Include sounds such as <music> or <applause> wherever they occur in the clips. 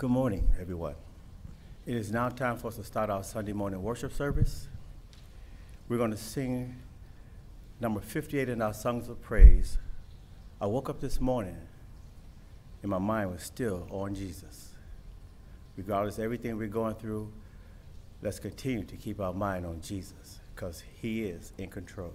Good morning, everyone. It is now time for us to start our Sunday morning worship service. We're going to sing number 58 in our songs of praise. I woke up this morning and my mind was still on Jesus. Regardless of everything we're going through, let's continue to keep our mind on Jesus because he is in control.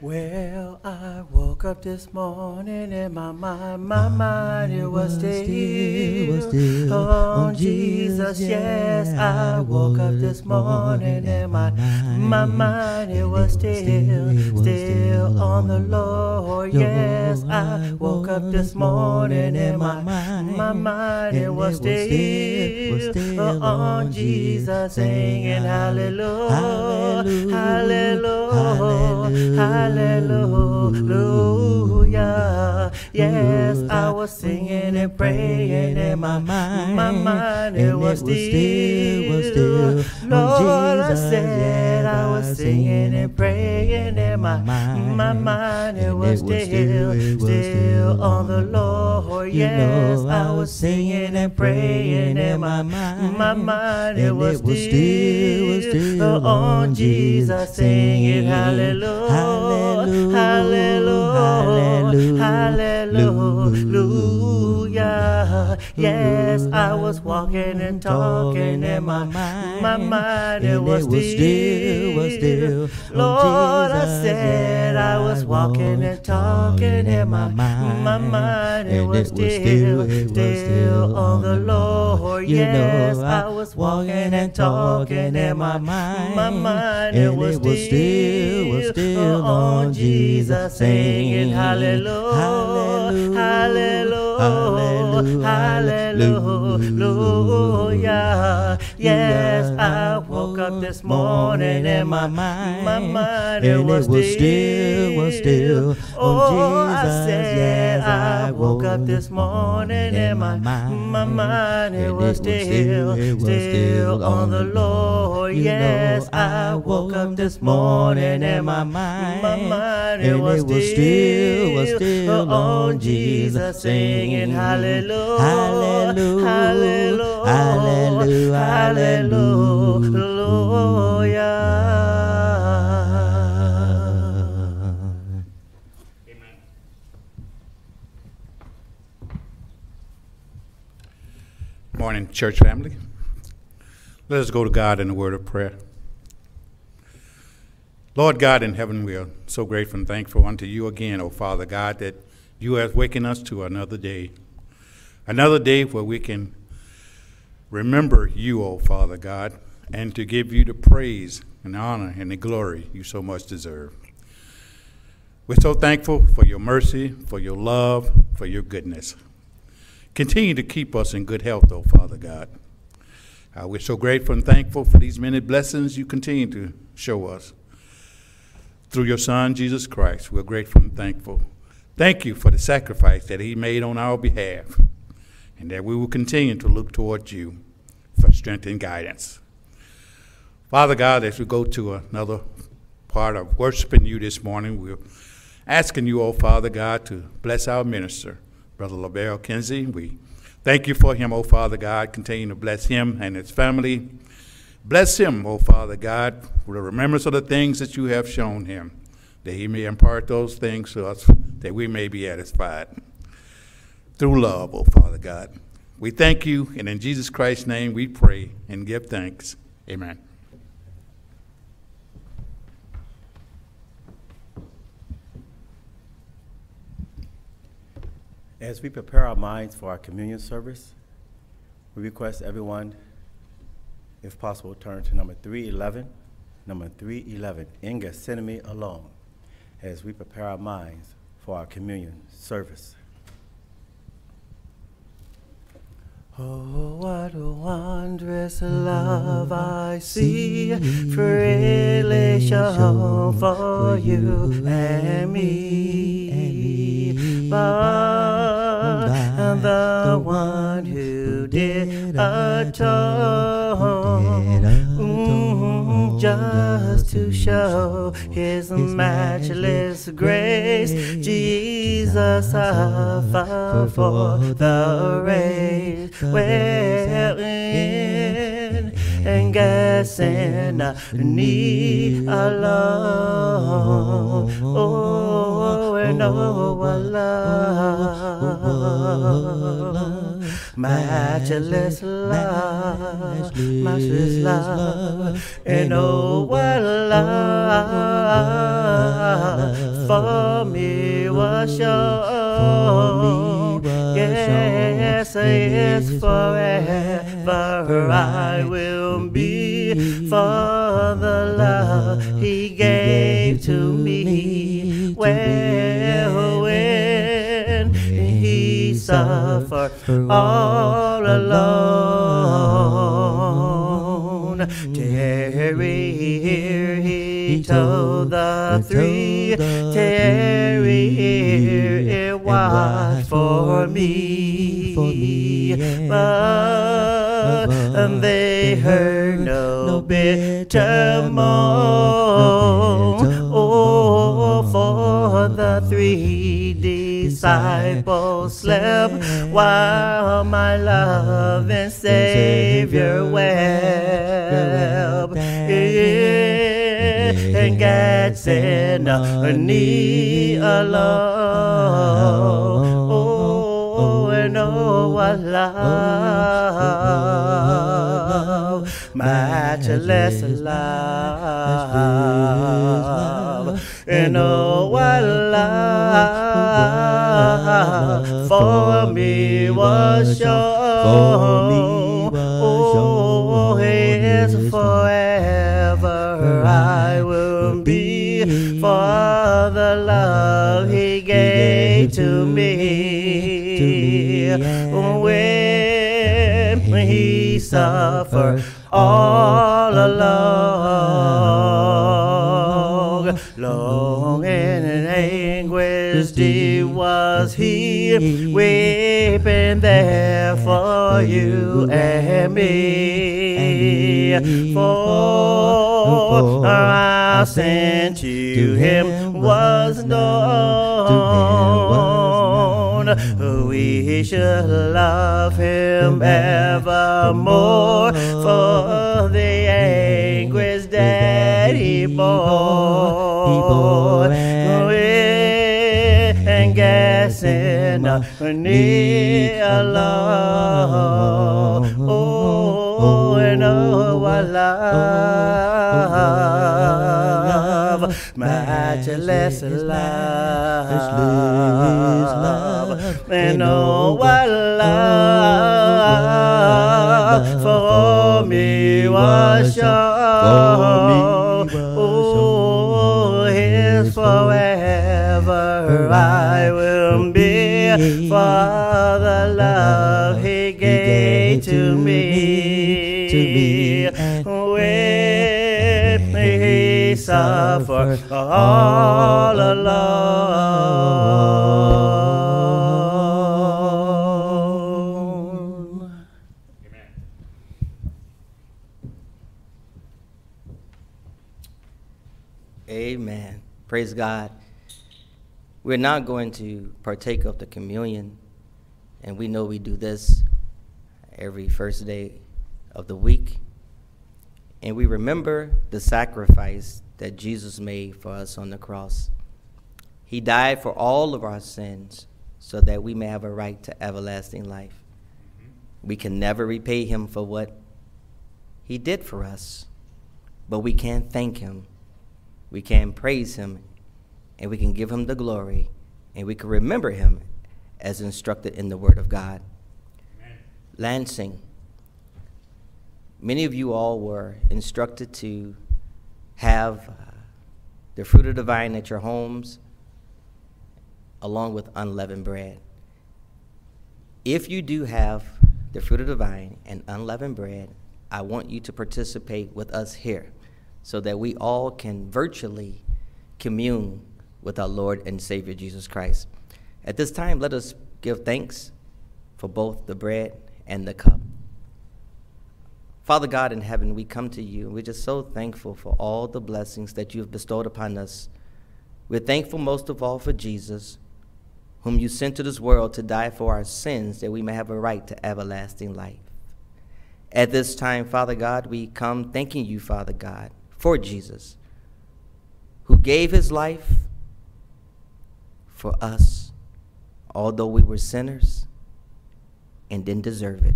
Well, I woke up this morning and my mind, my mind, it was still still on Jesus. Yes, I woke up this morning and my, my mind, it was still, still on the Lord. Yes, I woke up this morning and my, my mind, it was still Oh, oh, oh, on Jesus, singing hallelujah, hallelujah. Hallelujah. Yes, I was singing and praying in my mind. My mind, it was still, was still. Lord, I said I was singing and praying in my mind. My mind, it was still, still on the Lord. Yes, I was singing and praying in my mind. My mind, it was still, still on Jesus, singing Hallelujah, hallelujah. Hallelujah. Hallelujah. Yes, I was mm-hmm. walking and talking in my mind. My mind it was still, was still. Oh, Lord, I said I was walking and talking in my mind. My mind it was still, still on the Lord. Yes, I was walking and talking in my mind. My mind it was still, was still on Jesus, singing hallelujah, hallelujah, hallelujah. Woke up this morning in my mind, my mind. it was still, was still. Oh, I said I woke up this morning and my my mind. it was still, still on the Lord. Yes, I woke up this morning in my mind, my mind. it was still, was still on Jesus, singing hallelujah, hallelujah, hallelujah, hallelujah. Morning, church family. Let us go to God in a word of prayer. Lord God in heaven, we are so grateful and thankful unto you again, O Father God, that you have wakened us to another day. Another day where we can remember you, O Father God, and to give you the praise and honor and the glory you so much deserve. We're so thankful for your mercy, for your love, for your goodness. Continue to keep us in good health, oh Father God. Uh, we're so grateful and thankful for these many blessings you continue to show us. Through your Son, Jesus Christ, we're grateful and thankful. Thank you for the sacrifice that he made on our behalf, and that we will continue to look toward you for strength and guidance. Father God, as we go to another part of worshiping you this morning, we're asking you, oh Father God, to bless our minister. Brother LaBelle Kinsey. We thank you for him, O Father God. Continue to bless him and his family. Bless him, O Father God, for the remembrance of the things that you have shown him, that he may impart those things to us, that we may be satisfied. Through love, O Father God. We thank you, and in Jesus Christ's name we pray and give thanks. Amen. As we prepare our minds for our communion service, we request everyone, if possible, turn to number 311, number 311, in Gethsemane alone, as we prepare our minds for our communion service. Oh, what a wondrous love I see, freely shown for you and me. But the one who did atone, just to show his matchless grace, Jesus. Suffered for the race. wherein and guessing need alone. Oh, and oh, what love, matchless love, matchless love, and oh, what love for me was shown. Yes, yes, forever I will be for the love He gave to me. Well, He suffered all alone, tarry here, He told the three, tarry here, it was for me. But um, they heard no bitter moan. Oh, for the three disciples slept while my love and Savior wept. And God said, knee alone. Oh, and oh, what love, matchless love, and oh, what love for me was shown. Oh, yes, forever I will be for the love He gave to me. When He suffered all along, was He weeping there for you and me. For our sent to Him was known. We should love Him evermore for the anguish that He bore. Guessing near alone. Oh, and oh, love, matchless love, and oh, love for me was. Oh, His forever I will be for the love He gave to me. To me. When He suffered all alone. Amen. Praise God. We're not going to partake of the communion, and we know we do this every first day of the week. And we remember the sacrifice that Jesus made for us on the cross. He died for all of our sins so that we may have a right to everlasting life. We can never repay him for what he did for us, but we can thank him we can praise him and we can give him the glory and we can remember him as instructed in the word of God. Lansing, many of you all were instructed to have uh, the fruit of the vine at your homes along with unleavened bread. If you do have the fruit of the vine and unleavened bread, I want you to participate with us here so that we all can virtually commune with our Lord and Savior Jesus Christ. At this time, let us give thanks for both the bread and the cup. Father God in heaven, we come to you. We're just so thankful for all the blessings that you have bestowed upon us. We're thankful most of all for Jesus, whom you sent to this world to die for our sins, that we may have a right to everlasting life. At this time, Father God, we come thanking you, Father God, for Jesus, who gave his life for us, although we were sinners and didn't deserve it.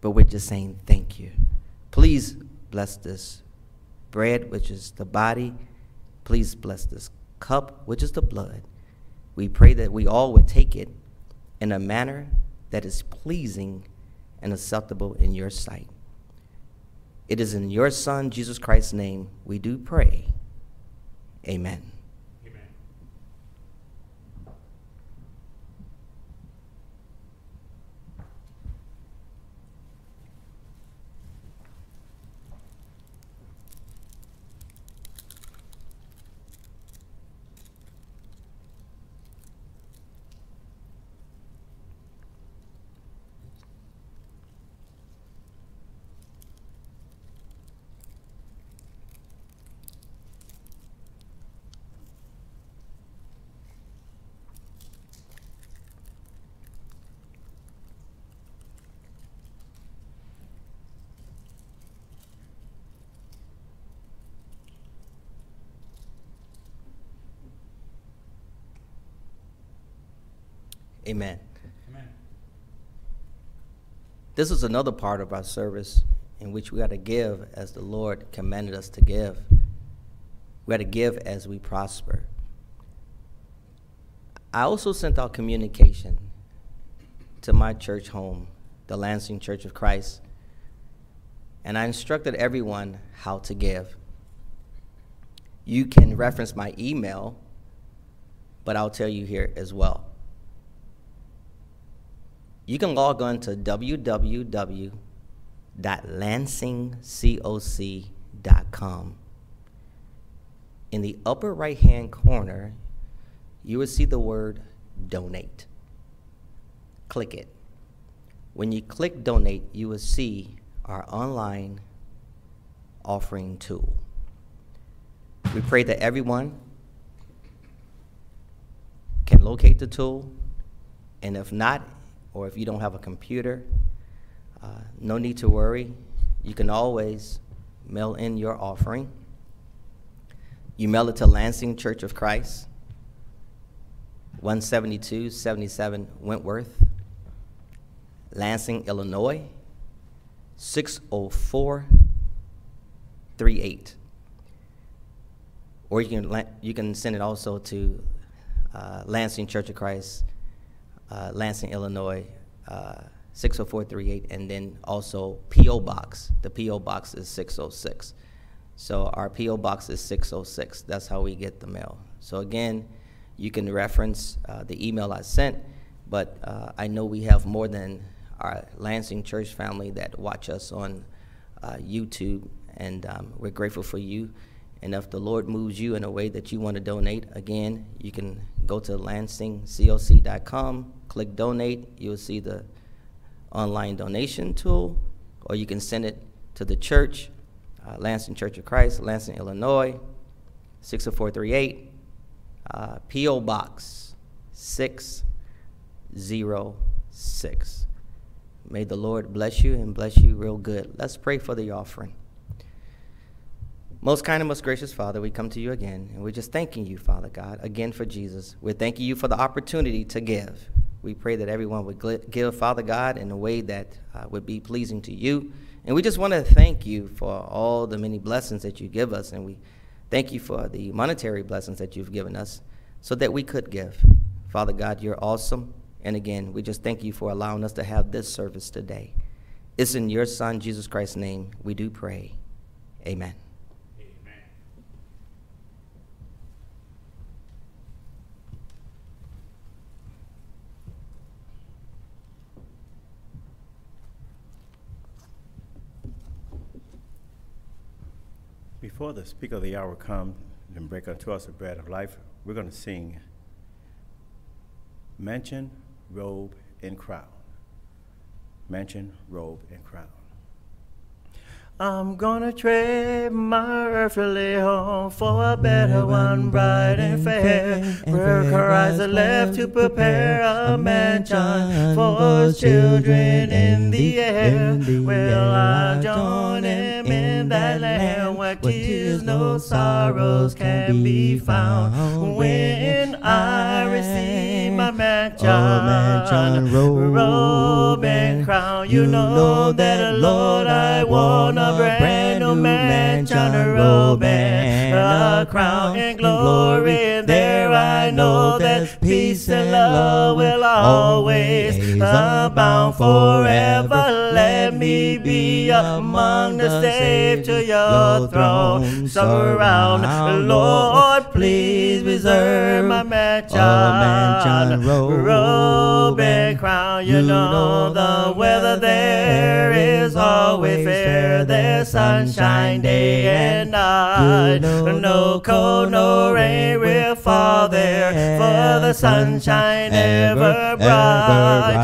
But we're just saying thank you. Please bless this bread, which is the body. Please bless this cup, which is the blood. We pray that we all would take it in a manner that is pleasing and acceptable in your sight. It is in your Son, Jesus Christ's name, we do pray. Amen. Amen. Amen. This is another part of our service in which we got to give as the Lord commanded us to give. We got to give as we prosper. I also sent out communication to my church home, the Lansing Church of Christ, and I instructed everyone how to give. You can reference my email, but I'll tell you here as well you can log on to www.lansingcoc.com. In the upper right hand corner, you will see the word donate. Click it. When you click donate, you will see our online offering tool. We pray that everyone can locate the tool, and if not, or if you don't have a computer, uh, no need to worry. You can always mail in your offering. You mail it to Lansing Church of Christ, 17277 Wentworth, Lansing, Illinois, 60438. Or you can, you can send it also to uh, Lansing Church of Christ, uh, Lansing, Illinois, uh, 60438, and then also P.O. Box. The P.O. Box is 606. So our P.O. Box is 606. That's how we get the mail. So again, you can reference uh, the email I sent, but uh, I know we have more than our Lansing church family that watch us on uh, YouTube, and um, we're grateful for you. And if the Lord moves you in a way that you want to donate, again, you can go to lansingcoc.com, click donate. You'll see the online donation tool, or you can send it to the church, uh, Lansing Church of Christ, Lansing, Illinois, 60438, uh, P.O. Box 606. May the Lord bless you and bless you real good. Let's pray for the offering. Most kind and most gracious Father, we come to you again, and we're just thanking you, Father God, again for Jesus. We're thanking you for the opportunity to give. We pray that everyone would give, Father God, in a way that uh, would be pleasing to you. And we just want to thank you for all the many blessings that you give us, and we thank you for the monetary blessings that you've given us so that we could give. Father God, you're awesome. And again, we just thank you for allowing us to have this service today. It's in your Son, Jesus Christ's name, we do pray. Amen. Before the speaker of the hour comes and break unto us the bread of life, we're going to sing Mansion, Robe, and Crown. Mansion, Robe, and Crown. I'm gonna trade my earthly home for a better one, bright and fair. Where Christ left to prepare a mansion for children in the air. Well, I join him in that land where tears, no sorrows can be found. When I receive my mansion, mansion robe and crown, you know that, Lord, I want a brand new mansion, a robe and a crown and glory. And There I know that peace and love will always abound forever. Let me be among the saved to your throne. Surround, Lord, please reserve my mansion, mansion robe and crown. You know the weather there is always fair. There's sunshine day and night. No cold, no rain will fall there. For the sunshine ever bright.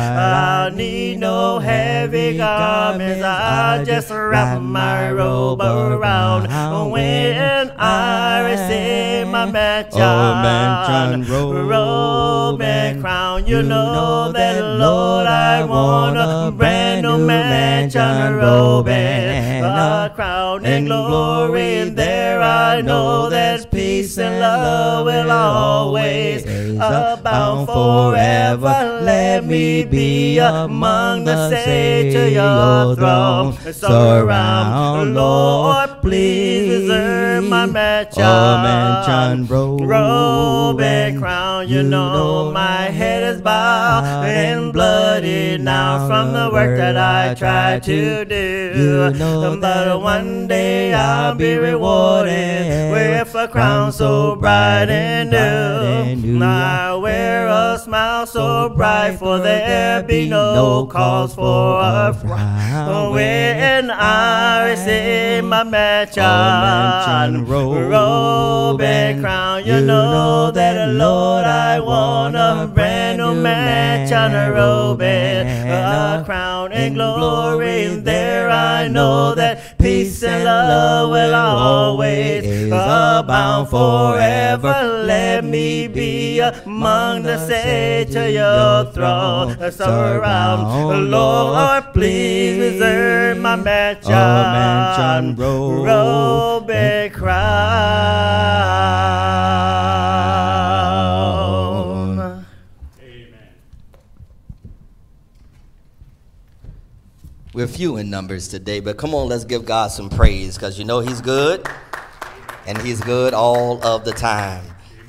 I need no heavy garments. I just wrap my robe around when I receive my mansion. mansion robe robe and crown. You know that, Lord, I want a brand new mansion, a robe and a crown in glory. And there I know that peace and love will always abound forever. Let me be among the saved to your throne. Surround, Lord, please reserve my mansion. Oh, mansion robe. robe and crown. You know my head is bowed and bloody now from the work that I tried to do. You know But one day I'll be rewarded with a crown so bright and new. I wear a smile so bright, for there be no cause for a frown. When I receive my mansion, mansion robe crown, you know that, Lord, I want a brand new match on a robe and a crown and glory. And there I know that peace and love will always abound forever. Let me be among the saints to your throne. Surround, Lord, please reserve my mansion, mansion robe. and crown. We're few in numbers today, but come on, let's give God some praise because you know He's good and He's good all of the time.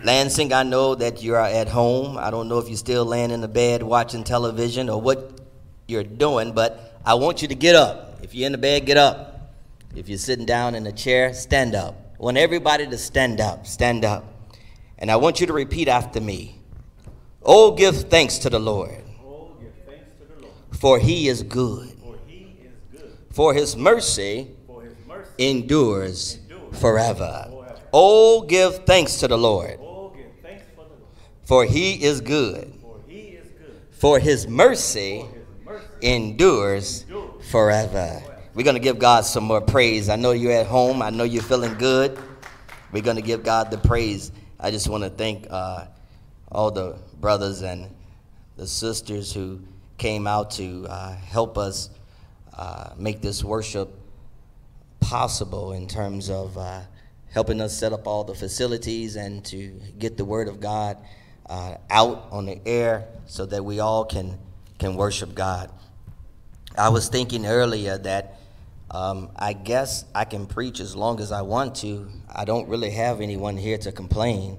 Lansing, I know that you are at home. I don't know if you're still laying in the bed watching television or what you're doing, but I want you to get up. If you're in the bed, get up. If you're sitting down in a chair, stand up. I want everybody to stand up, stand up. And I want you to repeat after me. Oh, give thanks to the Lord, for He is good for his mercy endures forever. Oh, give thanks to the Lord, for he is good. For his mercy endures forever. We're going to give God some more praise. I know you're at home. I know you're feeling good. We're going to give God the praise. I just want to thank uh, all the brothers and the sisters who came out to uh, help us uh, make this worship possible in terms of uh, helping us set up all the facilities and to get the Word of God uh, out on the air so that we all can, can worship God. I was thinking earlier that um, I guess I can preach as long as I want to. I don't really have anyone here to complain.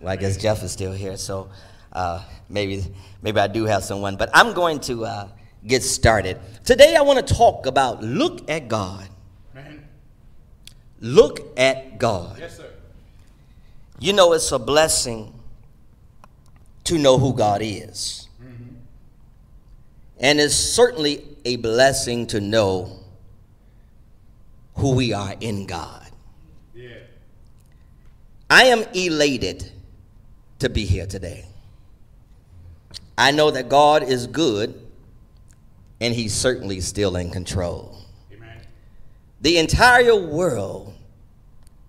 Well, I guess Jeff is still here, so uh, maybe maybe I do have someone. But I'm going to uh, get started. Today I want to talk about look at God. Look at God. Yes, sir. You know, it's a blessing to know who God is. Mm-hmm. And it's certainly a blessing to know who we are in God. Yeah. I am elated to be here today. I know that God is good and He's certainly still in control. Amen. The entire world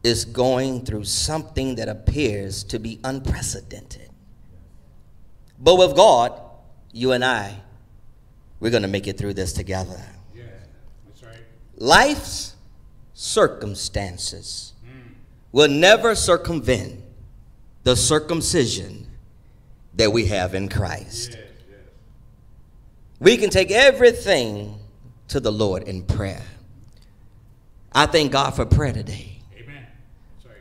is going through something that appears to be unprecedented. But with God, you and I, we're going to make it through this together. Yeah, that's right. Life's circumstances hmm. will never circumvent the circumcision that we have in Christ. Yes. We can take everything to the Lord in prayer. I thank God for prayer today. Amen.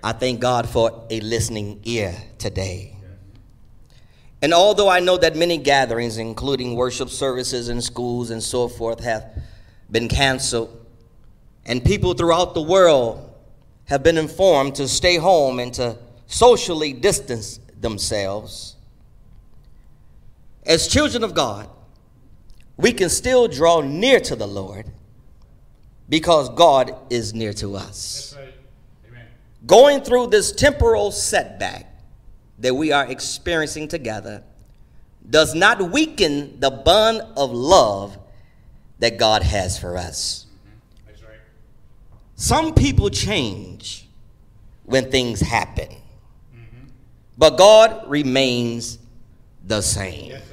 I thank God for a listening ear today. And although I know that many gatherings, including worship services in schools and so forth, have been canceled, and people throughout the world have been informed to stay home and to socially distance themselves, as children of God, we can still draw near to the Lord because God is near to us. Right. Amen. Going through this temporal setback that we are experiencing together does not weaken the bond of love that God has for us. Mm-hmm. That's right. Some people change when things happen, mm-hmm. but God remains the same. Yes, sir. Yes. sir.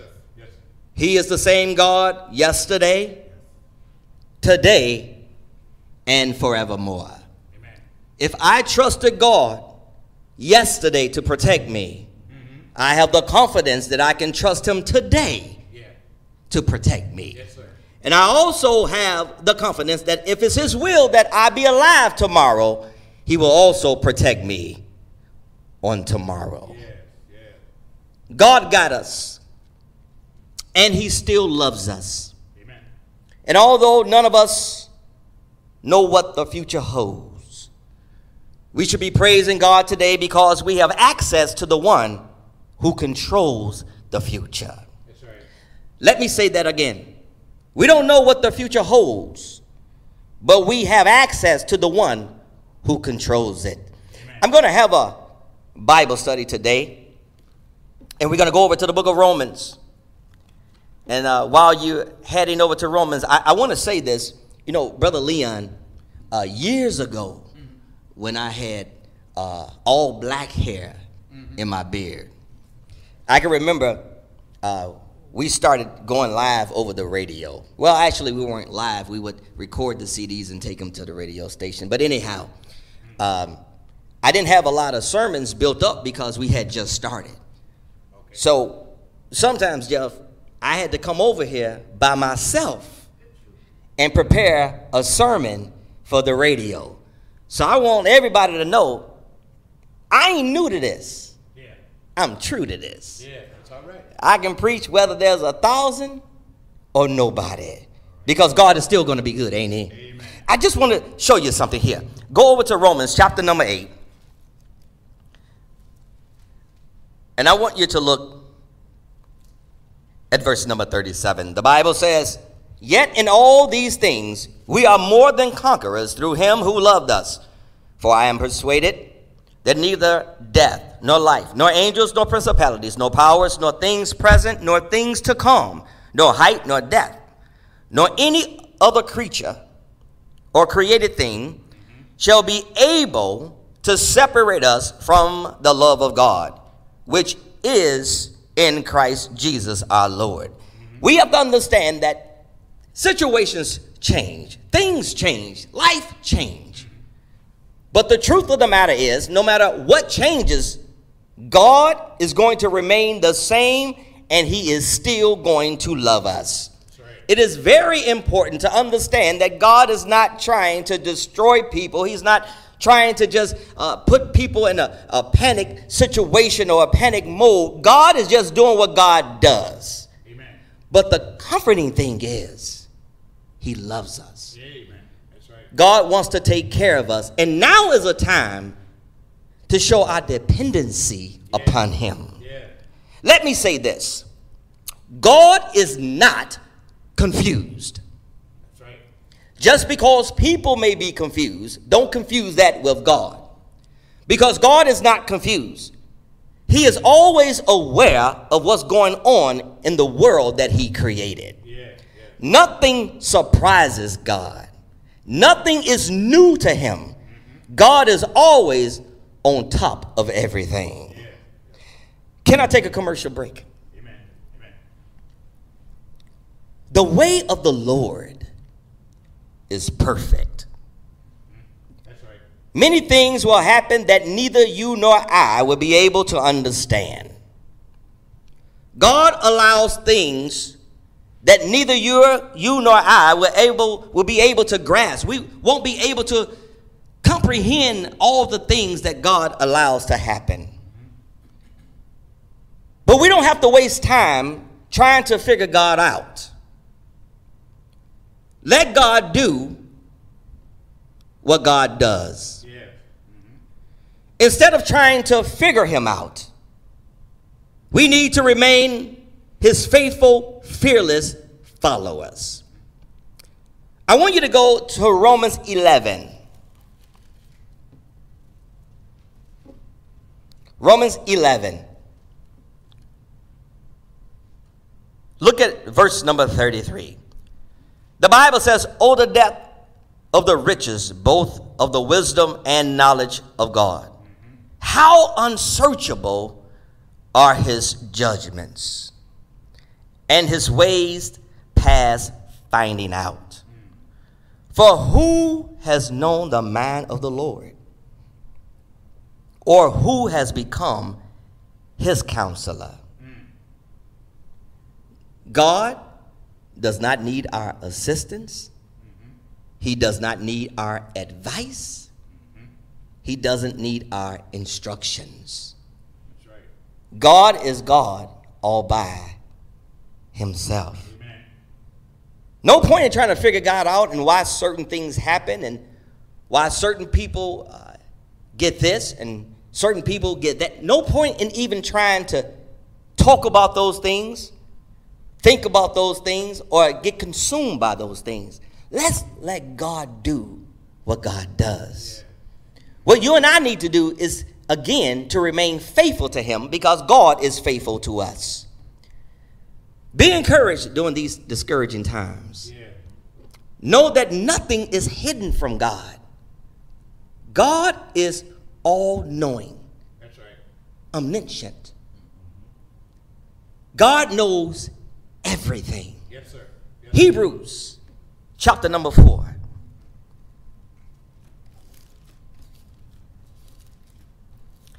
He is the same God yesterday, today, and forevermore. Amen. If I trusted God yesterday to protect me, mm-hmm. I have the confidence that I can trust Him today Yeah. to protect me. Yes, sir. And I also have the confidence that if it's His will that I be alive tomorrow, He will also protect me on tomorrow. Yes, yes. God got us, and He still loves us. Amen. And although none of us know what the future holds, we should be praising God today because we have access to the one who controls the future. That's right. Let me say that again. We don't know what the future holds, but we have access to the one who controls it. I'm going to have a Bible study today, and we're going to go over to the book of Romans. And uh, while you're heading over to Romans, I, I want to say this. You know, Brother Leon, uh, years ago, when I had uh, all black hair in my beard, I can remember uh, we started going live over the radio. Well, actually, we weren't live. We would record the CDs and take them to the radio station. But anyhow, um, I didn't have a lot of sermons built up because we had just started. So sometimes, Jeff, I had to come over here by myself and prepare a sermon for the radio. So I want everybody to know I ain't new to this. Yeah. I'm true to this. Yeah. That's all right. I can preach whether there's a thousand or nobody. Because God is still going to be good, ain't he? Amen. I just want to show you something here. Go over to Romans chapter number 8. And I want you to look at verse number 37. The Bible says, Yet in all these things we are more than conquerors through him who loved us. For I am persuaded that neither death, nor life, nor angels, nor principalities, nor powers, nor things present, nor things to come, nor height, nor depth, nor any other creature or created thing shall be able to separate us from the love of God, which is in Christ Jesus our Lord. We have to understand that situations change, things change, life change. But the truth of the matter is, no matter what changes, God is going to remain the same and He is still going to love us. Right. It is very important to understand that God is not trying to destroy people. He's not trying to just uh, put people in a, a panic situation or a panic mode. God is just doing what God does. Amen. But the comforting thing is, He loves us. Amen. That's right. God wants to take care of us. And now is a time to show our dependency upon Him. Yeah. Let me say this God is not confused. Just because people may be confused, don't confuse that with God. Because God is not confused. He is always aware of what's going on in the world that He created. Yeah. Yeah. Nothing surprises God. Nothing is new to him. God is always on top of everything. Can I take a commercial break? Amen. Amen. The way of the Lord is perfect. Mm-hmm. That's right. Many things will happen that neither you nor I will be able to understand. God allows things that neither you, you nor I will, able, will be able to grasp. We won't be able to comprehend all the things that God allows to happen. Mm-hmm. But we don't have to waste time trying to figure God out. Let God do what God does. Yeah. Instead of trying to figure him out, we need to remain his faithful, fearless followers. I want you to go to Romans 11. Romans 11. Look at verse number 33. The Bible says, Oh, the depth of the riches, both of the wisdom and knowledge of God. How unsearchable are his judgments, and his ways past finding out. For who has known the mind of the Lord? Or who has become his counselor? Hmm. God does not need our assistance. He does not need our advice. He doesn't need our instructions. God is God all by himself. No point in trying to figure God out and why certain things happen and why certain people uh, get this and certain people get that. No point in even trying to talk about those things, think about those things, or get consumed by those things. Let's let God do what God does. What you and I need to do is, again, to remain faithful to Him because God is faithful to us. Be encouraged during these discouraging times. Yeah. Know that nothing is hidden from God. God is all knowing, That's right. omniscient. God knows everything. Yes, sir. Yes. Hebrews chapter number 4.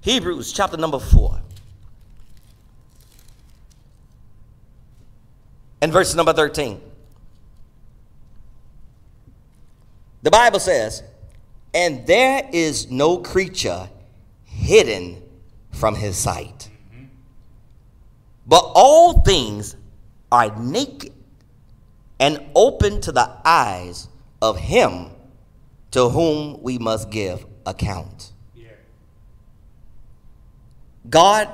Hebrews chapter number 4. And verse number 13. The Bible says, And there is no creature hidden from his sight, mm-hmm. but all things are naked and open to the eyes of him to whom we must give account. Yeah. God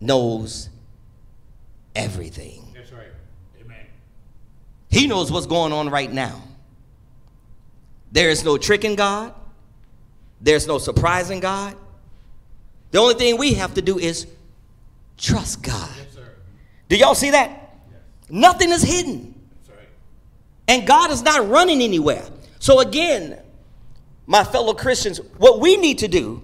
knows everything. That's right. Amen. He knows what's going on right now. There is no tricking God. There's no surprising God. The only thing we have to do is trust God. Yes. Do y'all see that? Nothing is hidden. And God is not running anywhere. So, again, my fellow Christians, what we need to do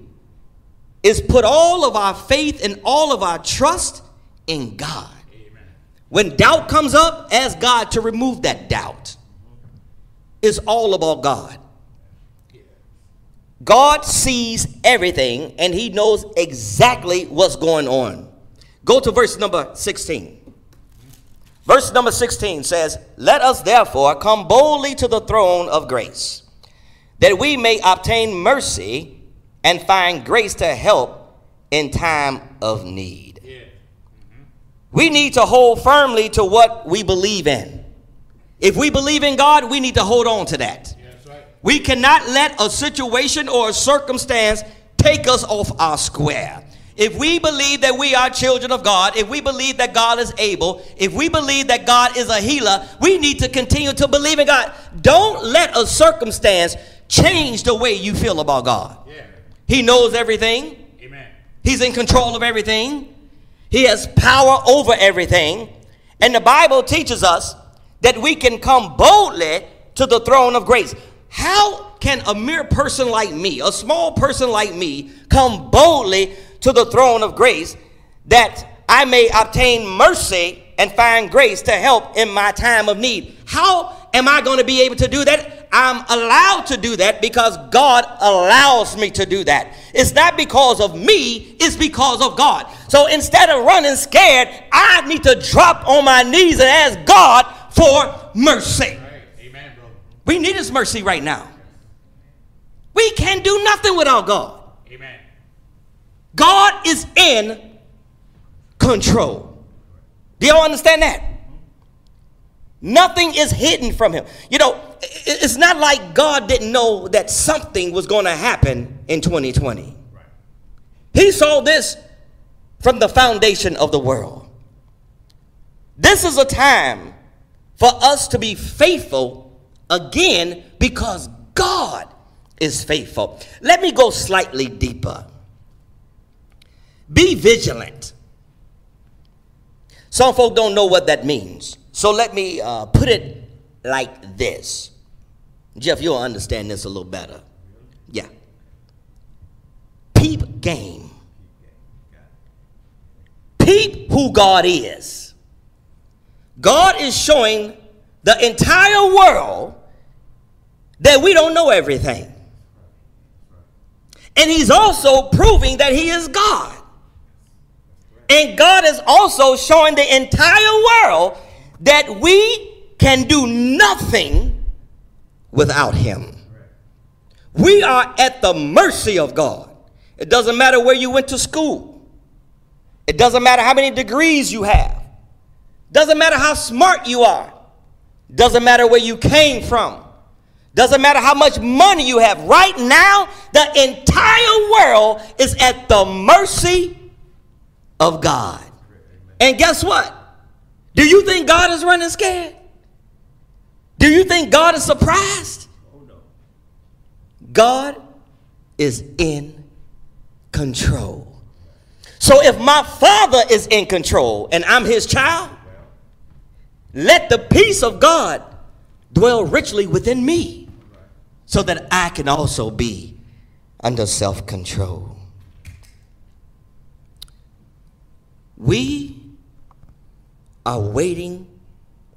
is put all of our faith and all of our trust in God. Amen. When doubt comes up, ask God to remove that doubt. It's all about God. God sees everything and he knows exactly what's going on. Go to verse number 16. Verse number 16 says, Let us therefore come boldly to the throne of grace, that we may obtain mercy and find grace to help in time of need. Yeah. Mm-hmm. We need to hold firmly to what we believe in. If we believe in God, we need to hold on to that. Yeah, right. We cannot let a situation or a circumstance take us off our square. If we believe that we are children of God, if we believe that God is able, if we believe that God is a healer, we need to continue to believe in God. Don't let a circumstance change the way you feel about God. Yeah. He knows everything. Amen. He's in control of everything. He has power over everything. And the Bible teaches us that we can come boldly to the throne of grace. how can a mere person like me, a small person like me, come boldly to the throne of grace that I may obtain mercy and find grace to help in my time of need? How am I going to be able to do that? I'm allowed to do that because God allows me to do that. It's not because of me, it's because of God. So instead of running scared, I need to drop on my knees and ask God for mercy. Amen, brother. We need His mercy right now. We can't do nothing without God. Amen. God is in control. Do y'all understand that? Nothing is hidden from him. You know, it's not like God didn't know that something was going to happen in 2020. He saw this from the foundation of the world. This is a time for us to be faithful again because God is faithful. Let me go slightly deeper. Be vigilant. Some folk don't know what that means. So let me uh, put it like this. Jeff, you'll understand this a little better. Yeah. Peep game. Peep who God is. God is showing the entire world that we don't know everything. And He's also proving that He is God. And God is also showing the entire world that we can do nothing without Him. We are at the mercy of God. It doesn't matter where you went to school, it doesn't matter how many degrees you have, doesn't matter how smart you are, doesn't matter where you came from. Doesn't matter how much money you have. Right now, the entire world is at the mercy of God. And guess what? Do you think God is running scared? Do you think God is surprised? God is in control. So if my father is in control and I'm his child, let the peace of God dwell richly within me so that I can also be under self control. We are waiting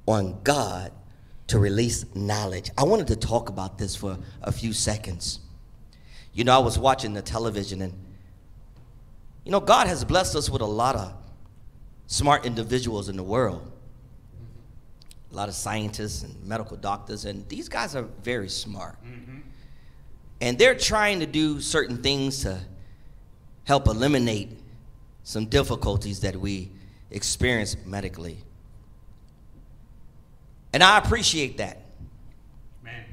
on God to release knowledge. I wanted to talk about this for a few seconds. You know, I was watching the television, and you know, God has blessed us with a lot of smart individuals in the world. A lot of scientists and medical doctors, and these guys are very smart. Mm-hmm. And they're trying to do certain things to help eliminate some difficulties that we experience medically. And I appreciate that. Man.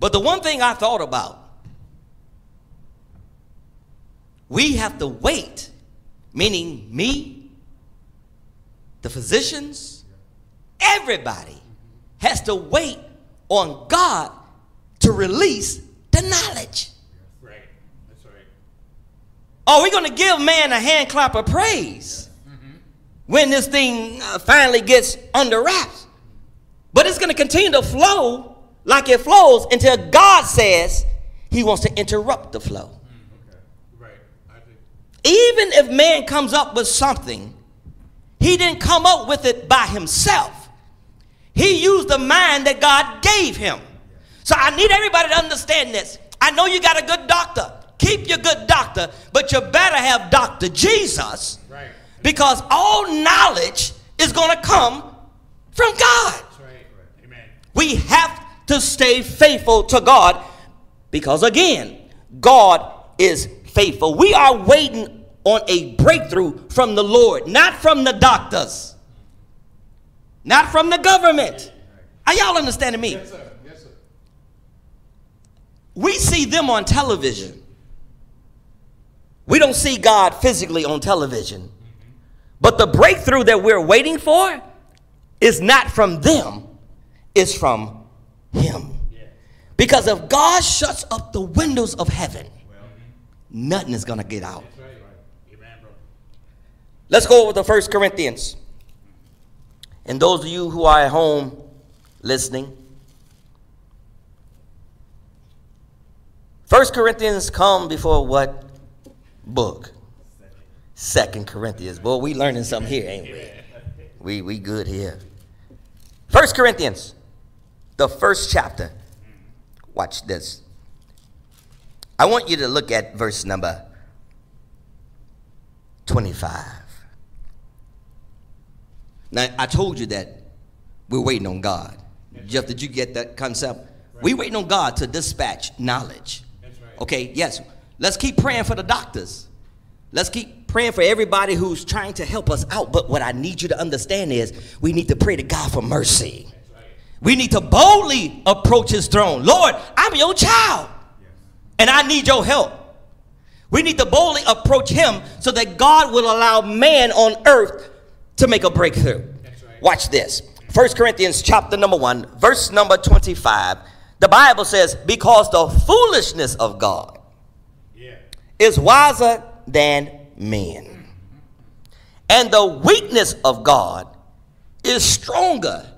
But the one thing I thought about, we have to wait, meaning me, the physicians, everybody has to wait on God to release the knowledge. Right. That's right. Are we going to give man a hand clap of praise when this thing uh, finally gets under wraps? But it's going to continue to flow like it flows until God says he wants to interrupt the flow. Right. I think. Even if man comes up with something, he didn't come up with it by himself. He used the mind that God gave him. So I need everybody to understand this. I know you got a good doctor. Keep your good doctor, but you better have Dr. Jesus Right. because all knowledge is going to come from God. Right. Amen. We have to stay faithful to God because, again, God is faithful. We are waiting on a breakthrough from the Lord, not from the doctors, not from the government. Are y'all understanding me? Yes, sir. Yes, sir. We see them on television. We don't see God physically on television. But the breakthrough that we're waiting for is not from them, it's from Him. Because if God shuts up the windows of heaven, nothing is going to get out. Let's go over to 1 Corinthians. And those of you who are at home listening, First Corinthians come before what book? Second Corinthians. Boy, we learning something here, ain't we? We we good here. First Corinthians, the first chapter. Watch this. I want you to look at verse number 25. Now, I told you that we're waiting on God. Jeff, did you get that concept? We're waiting on God to dispatch knowledge. Okay, yes. Let's keep praying for the doctors. Let's keep praying for everybody who's trying to help us out. But what I need you to understand is we need to pray to God for mercy. We need to boldly approach his throne. Lord, I'm your child and I need your help. We need to boldly approach him so that God will allow man on earth to make a breakthrough. Watch this. 1 Corinthians chapter number 1, verse number 25. The Bible says, Because the foolishness of God is wiser than men, and the weakness of God is stronger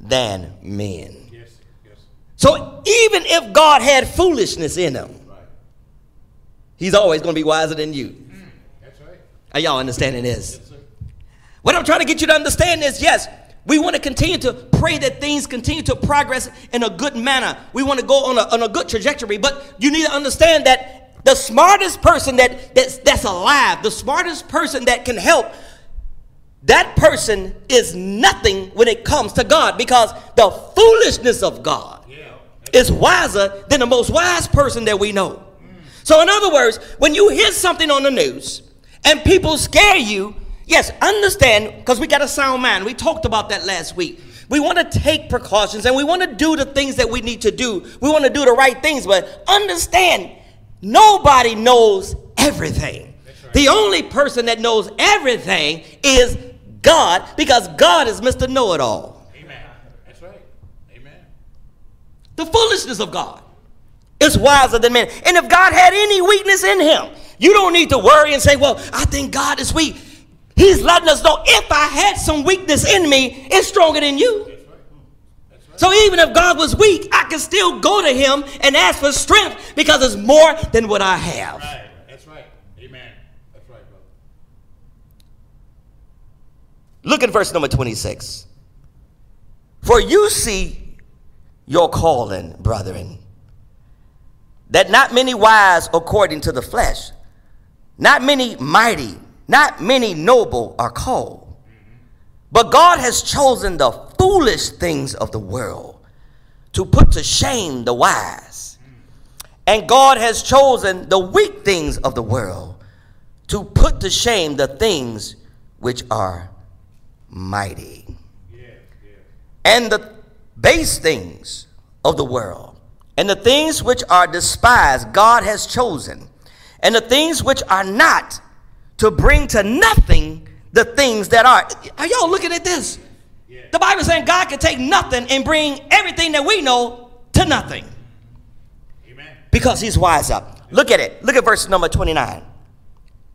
than men. Yes, yes. So even if God had foolishness in him, right. he's always going to be wiser than you. Mm, that's right. Are y'all understanding this? Yes, What I'm trying to get you to understand is yes, we want to continue to pray that things continue to progress in a good manner. We want to go on a, on a good trajectory, but you need to understand that the smartest person that, that's, that's alive, the smartest person that can help, that person is nothing when it comes to God because the foolishness of God is wiser than the most wise person that we know. So, in other words, when you hear something on the news and people scare you, yes, understand, because we got a sound mind. We talked about that last week. We want to take precautions and we want to do the things that we need to do. We want to do the right things, but understand, nobody knows everything. The only person that knows everything is God because God is Mr. Know It All. Amen. That's right. Amen. The foolishness of God is wiser than men. And if God had any weakness in him, you don't need to worry and say, Well, I think God is weak. He's letting us know if I had some weakness in me, it's stronger than you. So even if God was weak, I can still go to him and ask for strength because it's more than what I have. Right. That's right. Amen. That's right, brother. Look at verse number 26. For you see your calling, brethren, that not many wise according to the flesh, not many mighty, not many noble are called. Mm-hmm. But God has chosen the foolish things of the world to put to shame the wise. And God has chosen the weak things of the world to put to shame the things which are mighty. And the base things of the world, and the things which are despised, God has chosen, and the things which are not, to bring to nothing the things that are. Are y'all looking at this? The Bible is saying God can take nothing and bring everything that we know to nothing Amen. because he's wise up. Look at it. Look at verse number 29.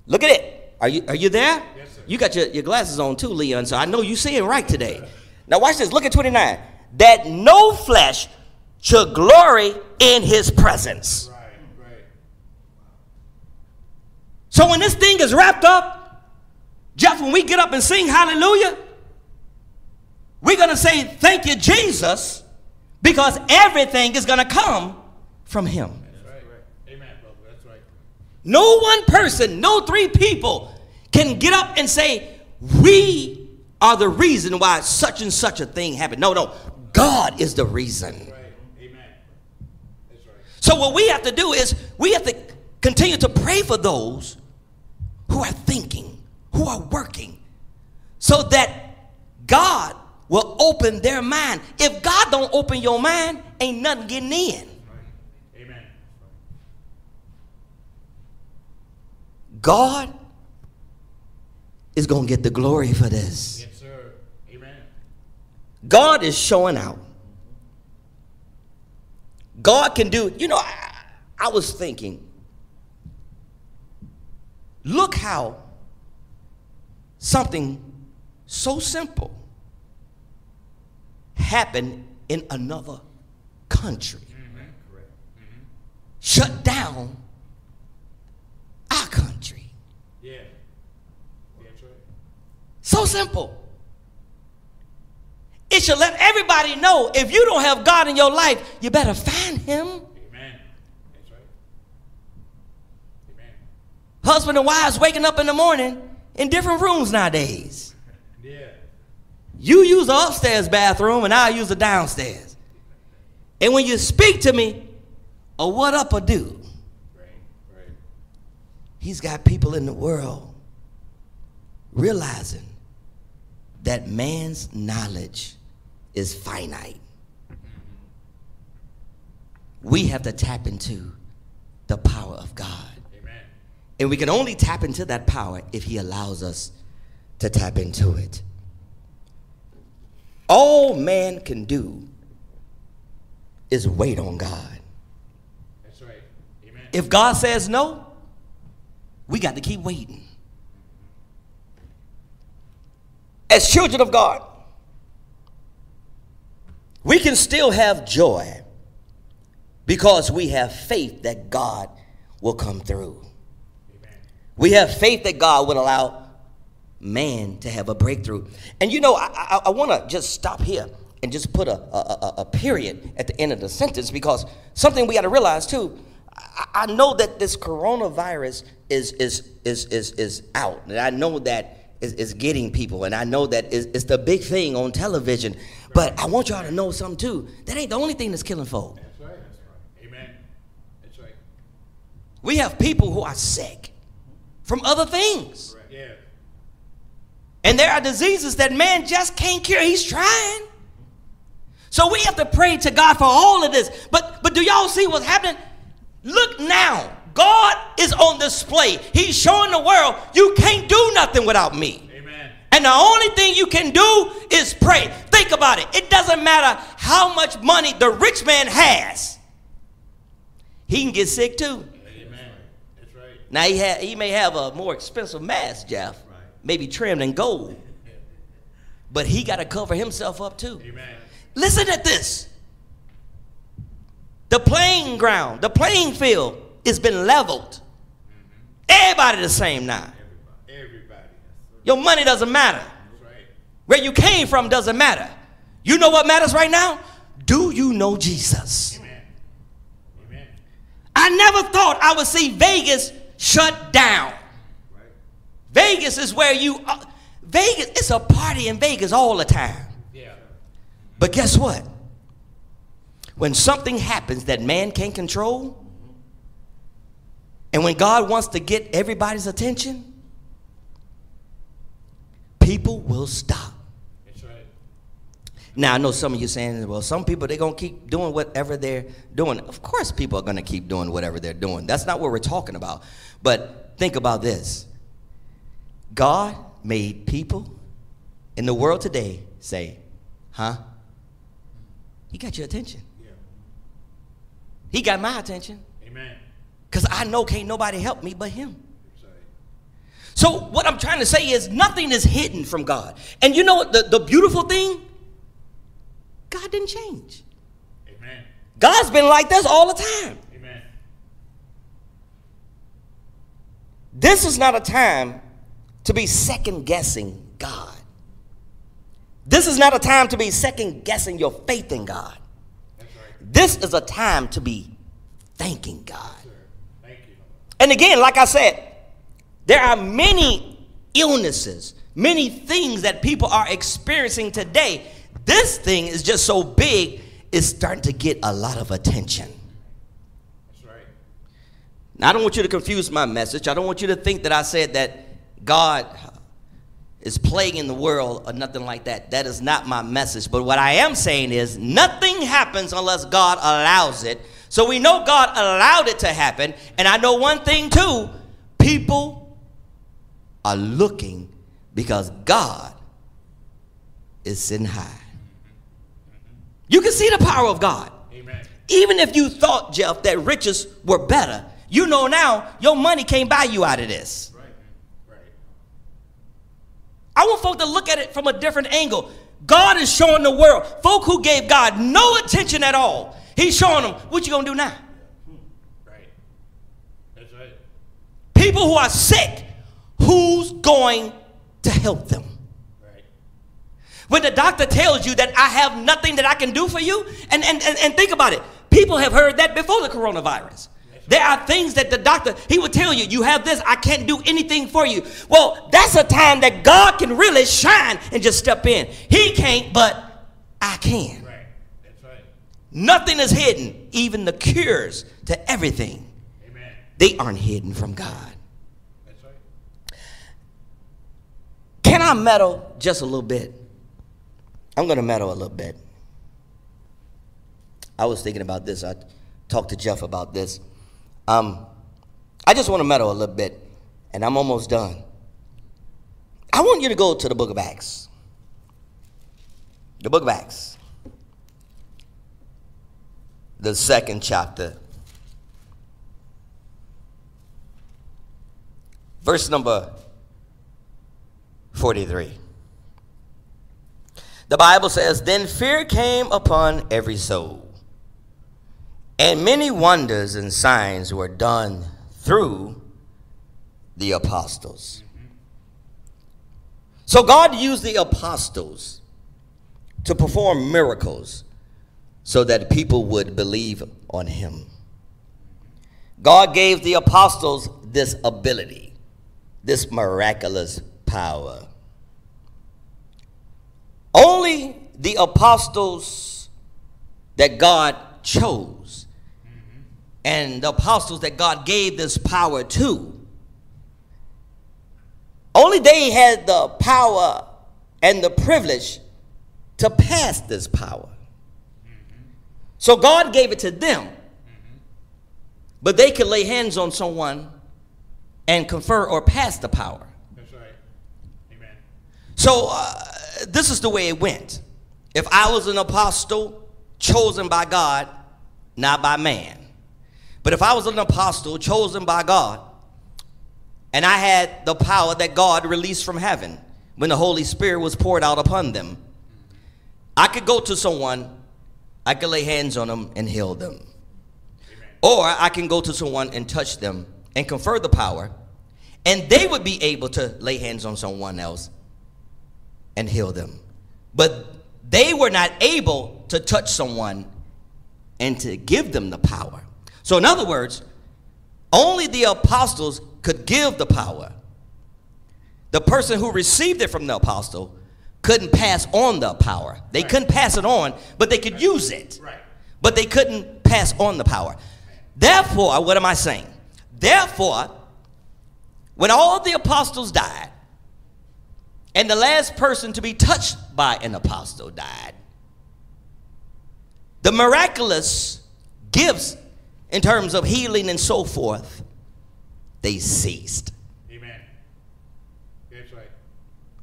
Look at it. Are you are you there? Yes, sir. You got your, your glasses on too, Leon, so I know you seeing right today. Now watch this. Look at 29. That no flesh should glory in his presence. Right. Right. So when this thing is wrapped up, Jeff, when we get up and sing hallelujah, we're going to say thank you, Jesus, because everything is going to come from him. Right. Amen, right. No one person, no three people can get up and say, We are the reason why such and such a thing happened. No, no. God is the reason. Right. Amen. That's. So, what we have to do is we have to continue to pray for those who are thinking, who are working, so that God will open their mind. If God don't open your mind, ain't nothing getting in. Amen. God is going to get the glory for this. Yes, sir. Amen. God is showing out. God can do, you know, I, I was thinking, look how something so simple happened in another country. shut down our country. Yeah. Right. So simple. It should let everybody know if you don't have God in your life, you better find Him. Amen. Right. Amen. Husband and wives waking up in the morning in different rooms nowadays. You use the upstairs bathroom and I use the downstairs. And when you speak to me, or what up or do, Right. Right. he's got people in the world realizing that man's knowledge is finite. We have to tap into the power of God. Amen. And we can only tap into that power if He allows us to tap into it. All man can do is wait on God. That's right. Amen. If God says no, we got to keep waiting. As children of God, we can still have joy because we have faith that God will come through. Amen. We have faith that God would allow man to have a breakthrough. And you know, I, I, I want to just stop here and just put a, a, a, period at the end of the sentence because something we got to realize too. I, I know that this coronavirus is is is is is out, and I know that is, is getting people, and I know that is it's the big thing on television. But I want y'all to know something too. That ain't the only thing that's killing folk. That's right. That's right. Amen. That's right. We have people who are sick from other things. And there are diseases that man just can't cure. He's trying. So we have to pray to God for all of this. But but do y'all see what's happening? Look now. God is on display. He's showing the world you can't do nothing without me. Amen. And the only thing you can do is pray. Think about it. It doesn't matter how much money the rich man has. He can get sick too. Amen. That's right. Now he ha- he may have a more expensive mask, Jeff, maybe trimmed in gold, but he got to cover himself up too. Amen. Listen at this. The playing ground, the playing field, has been leveled. Everybody the same now. Everybody. Everybody. Your money doesn't matter. Right. Where you came from doesn't matter. You know what matters right now? Do you know Jesus? Amen. Amen. I never thought I would see Vegas shut down. Vegas is where you uh, Vegas it's a party in Vegas all the time. Yeah. But guess what? When something happens that man can't control, and when God wants to get everybody's attention, people will stop. That's right. Now I know some of you saying, well, some people they're gonna keep doing whatever they're doing. Of course, people are gonna keep doing whatever they're doing. That's not what we're talking about. But think about this: God made people in the world today say, "Huh? He got your attention. Yeah. He got my attention, Amen. cause I know can't nobody help me but Him." So what I'm trying to say is nothing is hidden from God. And you know what the, the beautiful thing? God didn't change. Amen. God's been like this all the time. Amen. This is not a time to be second guessing God. This is not a time to be second guessing your faith in God. Right. This is a time to be thanking God. Thank you. And again, like I said, there are many illnesses, many things that people are experiencing today. This thing is just so big, it's starting to get a lot of attention. That's right. Now, I don't want you to confuse my message. I don't want you to think that I said that God is plaguing the world or nothing like that. That is not my message. But what I am saying is nothing happens unless God allows it. So we know God allowed it to happen. And I know one thing too people are looking because God is sitting high. You can see the power of God. Amen. Even if you thought, Jeff, that riches were better, you know now your money can't buy you out of this. I want folk to look at it from a different angle. God is showing the world, folk who gave God no attention at all, He's showing them, what you gonna do now? Right. That's right. People who are sick, who's going to help them? Right. When the doctor tells you that I have nothing that I can do for you, and, and, and, and think about it, people have heard that before the coronavirus. There are things that the doctor, he would tell you, you have this, I can't do anything for you. Well, that's a time that God can really shine and just step in. He can't, but I can. Right. That's right. Nothing is hidden, even the cures to everything. Amen. They aren't hidden from God. That's right. Can I meddle just a little bit? I'm going to meddle a little bit. I was thinking about this. I talked to Jeff about this. Um, I just want to meddle a little bit, and I'm almost done. I want you to go to the book of Acts. The book of Acts. The second chapter. Verse number 43. The Bible says, Then fear came upon every soul, and many wonders and signs were done through the apostles. So God used the apostles to perform miracles so that people would believe on him. God gave the apostles this ability, this miraculous power. Only the apostles that God chose and the apostles that God gave this power to, only they had the power and the privilege to pass this power. So God gave it to them, but they could lay hands on someone and confer or pass the power. That's right. Amen. So uh, this is the way it went. If I was an apostle chosen by God, not by man, but if I was an apostle chosen by God, and I had the power that God released from heaven when the Holy Spirit was poured out upon them, I could go to someone, I could lay hands on them and heal them. Or I can go to someone and touch them and confer the power, and they would be able to lay hands on someone else and heal them. But they were not able to touch someone and to give them the power. So, in other words, only the apostles could give the power. The person who received it from the apostle couldn't pass on the power. They couldn't pass it on, but they could use it. Right. But they couldn't pass on the power. Therefore, what am I saying? Therefore, when all the apostles died, and the last person to be touched by an apostle died, the miraculous gifts in terms of healing and so forth, they ceased. Amen. That's right.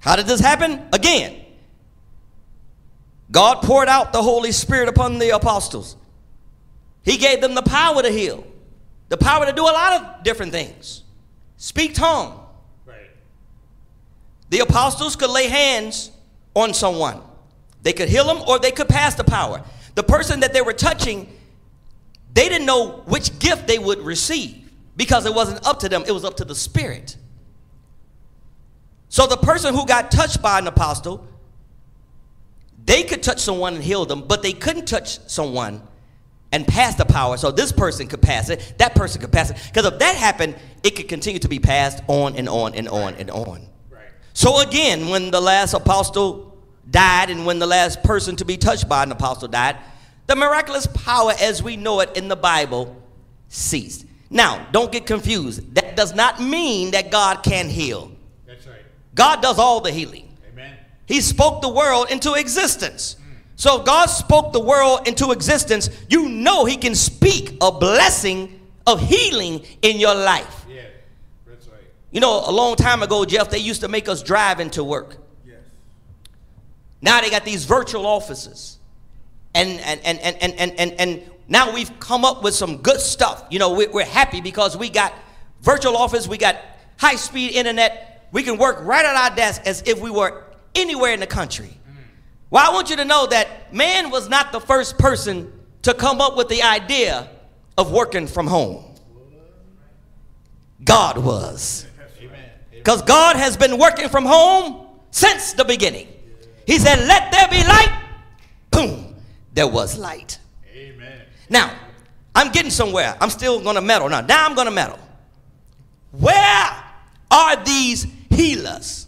How did this happen? Again, God poured out the Holy Spirit upon the apostles. He gave them the power to heal, the power to do a lot of different things. Speak tongue. Right. The apostles could lay hands on someone. They could heal them or they could pass the power. The person that they were touching, they didn't know which gift they would receive because it wasn't up to them, it was up to the Spirit. So the person who got touched by an apostle, they could touch someone and heal them, but they couldn't touch someone and pass the power. So this person could pass it, that person could pass it. Because if that happened, it could continue to be passed on and on and on and on. Right. So again, when the last apostle died and when the last person to be touched by an apostle died, the miraculous power as we know it in the Bible ceased. Now, don't get confused. That does not mean that God can heal. That's right. God does all the healing. Amen. He spoke the world into existence. Mm. So if God spoke the world into existence, you know he can speak a blessing of healing in your life. Yeah. That's right. You know, a long time ago, Jeff, they used to make us drive into work. Yes. Now they got these virtual offices. And and and and and and, and, and now we've come up with some good stuff. You know, we're, we're happy because we got virtual office, we got high speed internet. We can work right at our desk as if we were anywhere in the country. Mm-hmm. Well, I want you to know that man was not the first person to come up with the idea of working from home. God was. Because God has been working from home since the beginning. He said, Let there be light. Boom, there was light. Amen. Now, I'm getting somewhere. I'm still going to meddle now. Now I'm going to meddle. Where are these healers?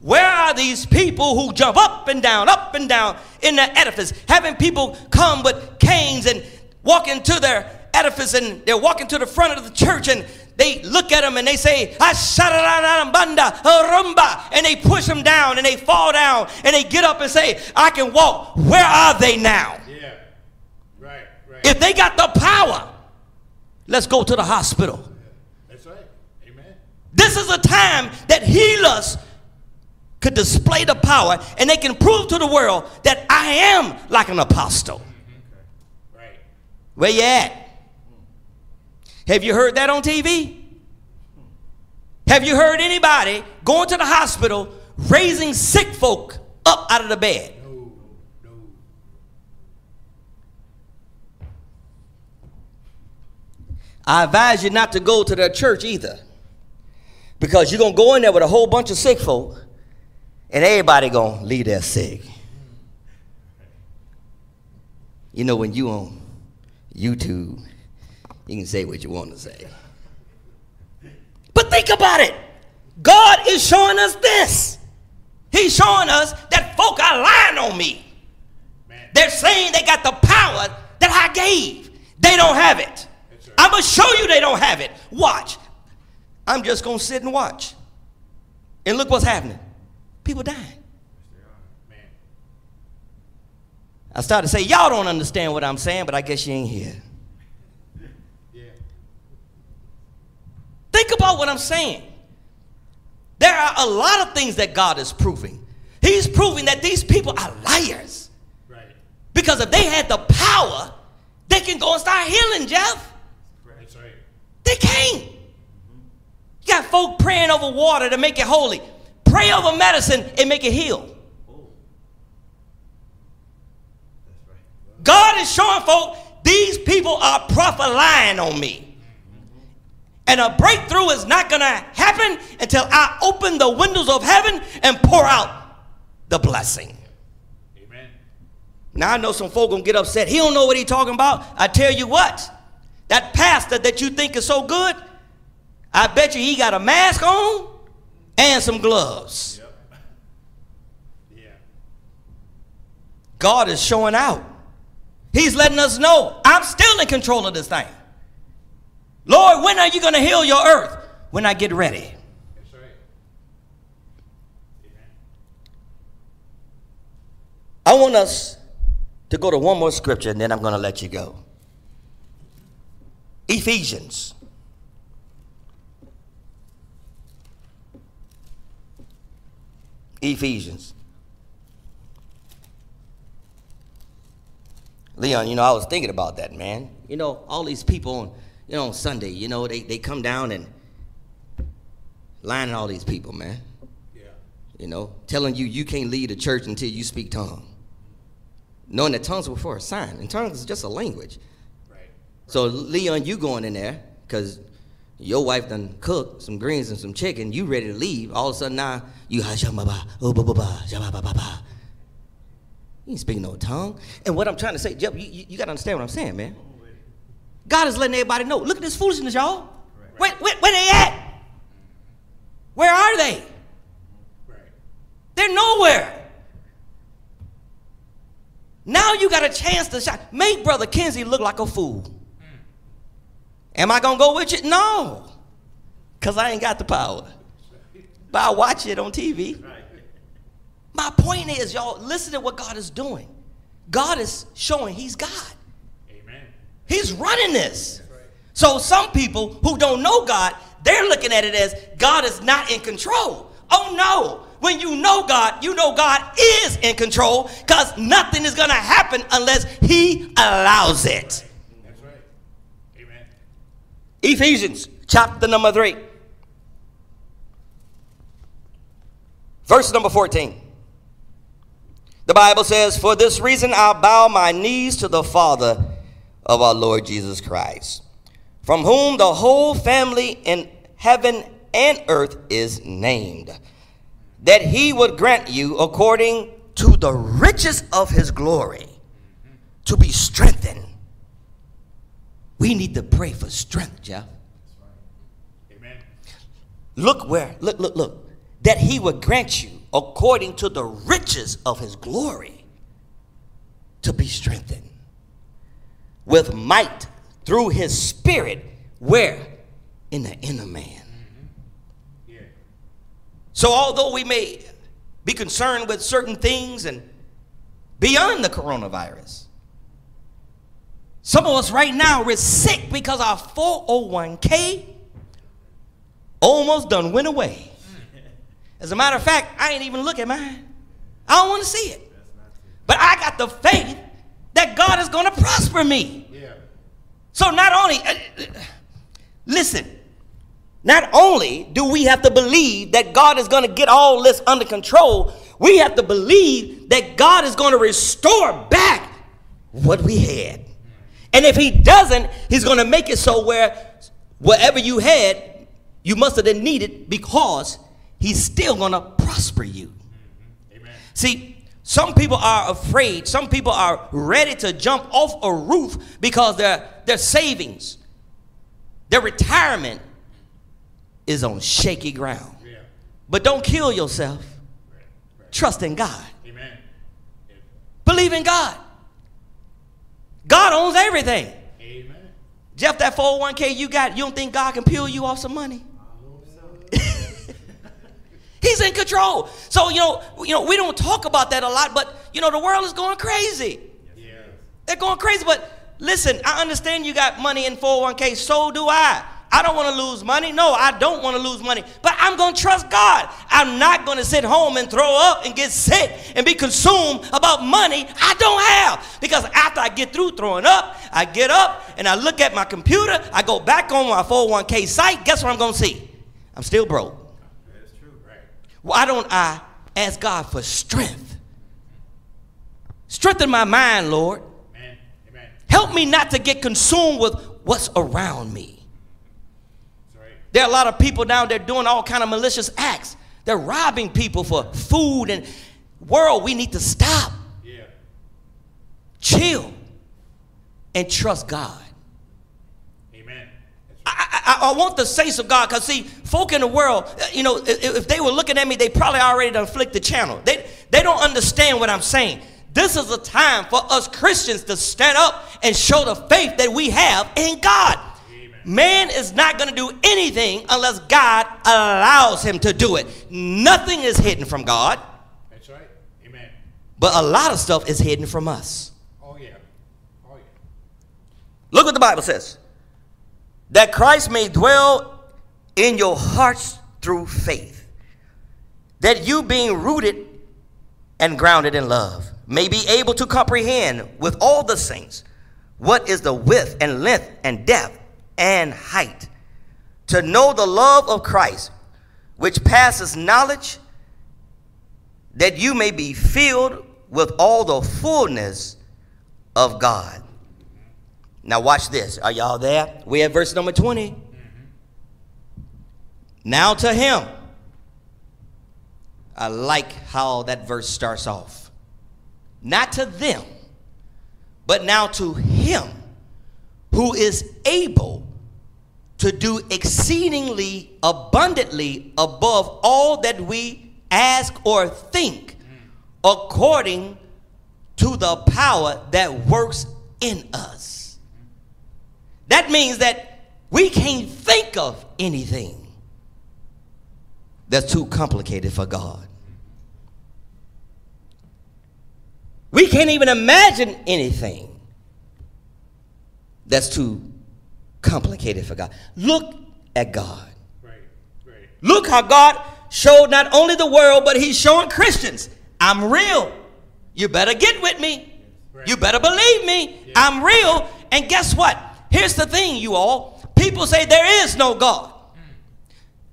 Where are these people who jump up and down, up and down in the edifice, having people come with canes and walk into their edifice and they're walking to the front of the church and they look at them and they say, and they push them down and they fall down and they get up and say, I can walk. Where are they now? Yeah. Right, right. If they got the power, let's go to the hospital. That's right. Amen. This is a time that healers could display the power and they can prove to the world that I am like an apostle. Mm-hmm. Right. Where you at? Have you heard that on TV? Have you heard anybody going to the hospital raising sick folk up out of the bed? No, no. I advise you not to go to their church either. Because you're going to go in there with a whole bunch of sick folk and everybody going to leave there sick. You know when you on YouTube, you can say what you want to say. But think about it. God is showing us this. He's showing us that folk are lying on me. They're saying they got the power that I gave. They don't have it. right. I'm going to show you they don't have it. Watch. I'm just going to sit and watch. And look what's happening. People dying. Man. I started to say, y'all don't understand what I'm saying, but I guess you ain't here. Yeah. Think about what I'm saying. There are a lot of things that God is proving. He's proving that these people are liars. Right. Because if they had the power, they can go and start healing, Jeff. That's right. They can't. You got folk praying over water to make it holy. Pray over medicine and make it heal. Oh. Right. God is showing folk these people are prophet lying on me. And a breakthrough is not going to happen until I open the windows of heaven and pour out the blessing. Amen. Now I know some folk gonna get upset. He don't know what he talking about. I tell you what, that pastor that you think is so good, I bet you he got a mask on and some gloves. Yeah. God is showing out. He's letting us know I'm still in control of this thing. Lord, when are you gonna heal your earth? When I get ready. That's right. Amen. I want us to go to one more scripture and then I'm gonna let you go. Ephesians. Ephesians. Leon, you know, I was thinking about that, man. You know, all these people on, you know, on Sunday, you know, they, they come down and lining all these people, man. Yeah. You know, telling you you can't lead a church until you speak tongue. Knowing that tongues were for a sign, and tongues is just a language. Right. So Leon, you going in there because your wife done cooked some greens and some chicken. You ready to leave? All of a sudden now you oh ba ba ba ba ba ba. You ain't speaking no tongue. And what I'm trying to say, Jeff, you, you, you got to understand what I'm saying, man. God is letting everybody know. Look at this foolishness, y'all. Where, where, where they at? Where are they? Right. They're nowhere. Now you got a chance to shine. Make Brother Kinsey look like a fool. Am I going to go with you? No. Because I ain't got the power. But I watch it on TV. My point is, y'all, listen to what God is doing. God is showing He's God. He's running this. So some people who don't know God, they're looking at it as God is not in control. Oh no. When you know God, you know God is in control because nothing is going to happen unless He allows it. That's right. Amen. Ephesians chapter number 3, verse number 14. The Bible says, For this reason I bow my knees to the Father of our Lord Jesus Christ, from whom the whole family in heaven and earth is named, that he would grant you according to the riches of his glory to be strengthened. We need to pray for strength, Jeff. Amen. Look where, look, look, look. That he would grant you according to the riches of his glory to be strengthened with might through his spirit, where? In the inner man. So, although we may be concerned with certain things and beyond the coronavirus, some of us right now we're sick because our 401k almost done went away. As a matter of fact, I ain't even look at mine. I don't want to see it. But I got the faith that God is going to prosper me. So not only, uh, listen, not only do we have to believe that God is going to get all this under control, we have to believe that God is going to restore back what we had. And if He doesn't, He's going to make it so where whatever you had, you must have needed because He's still going to prosper you. Amen. See, some people are afraid. Some people are ready to jump off a roof because their, their savings, their retirement is on shaky ground. Yeah. But don't kill yourself. Right. Right. Trust in God. Amen. Believe in God. God owns everything. Amen. Jeff, that 401k you got, you don't think God can peel you off some money? <laughs> He's in control. So, you know, you know, we don't talk about that a lot, but you know, the world is going crazy. Yeah. They're going crazy. But listen, I understand you got money in 401k. So do I. I don't want to lose money. No, I don't want to lose money. But I'm going to trust God. I'm not going to sit home and throw up and get sick and be consumed about money I don't have. Because after I get through throwing up, I get up and I look at my computer. I go back on my 401k site. Guess what I'm going to see? I'm still broke. That's true. Right. Why don't I ask God for strength? Strengthen my mind, Lord. Help me not to get consumed with what's around me. Right. There are a lot of people down there doing all kind of malicious acts. They're robbing people for food and world. We need to stop, Yeah. chill, and trust God. Amen. I, I, I want the saints of God because see, folk in the world, uh, you know, if, if they were looking at me, they probably already done flicked the channel. They they don't understand what I'm saying. This is a time for us Christians to stand up and show the faith that we have in God. Amen. Man is not going to do anything unless God allows him to do it. Nothing is hidden from God, That's right. Amen. but a lot of stuff is hidden from us. Oh yeah. Oh yeah. Look what the Bible says. That Christ may dwell in your hearts through faith. That you being rooted and grounded in love may be able to comprehend with all the saints what is the width and length and depth and height. To know the love of Christ, which passes knowledge, that you may be filled with all the fullness of God. Now, watch this. Are y'all there? We at verse number 20. Mm-hmm. Now to him. I like how that verse starts off. Not to them, but now to him who is able to do exceedingly abundantly above all that we ask or think, according to the power that works in us. That means that we can't think of anything that's too complicated for God. We can't even imagine anything that's too complicated for God. Look at God. Right. Right. Look how God showed not only the world, but He's showing Christians, I'm real. You better get with me. You better believe me. I'm real. And guess what? Here's the thing, you all. People say there is no God.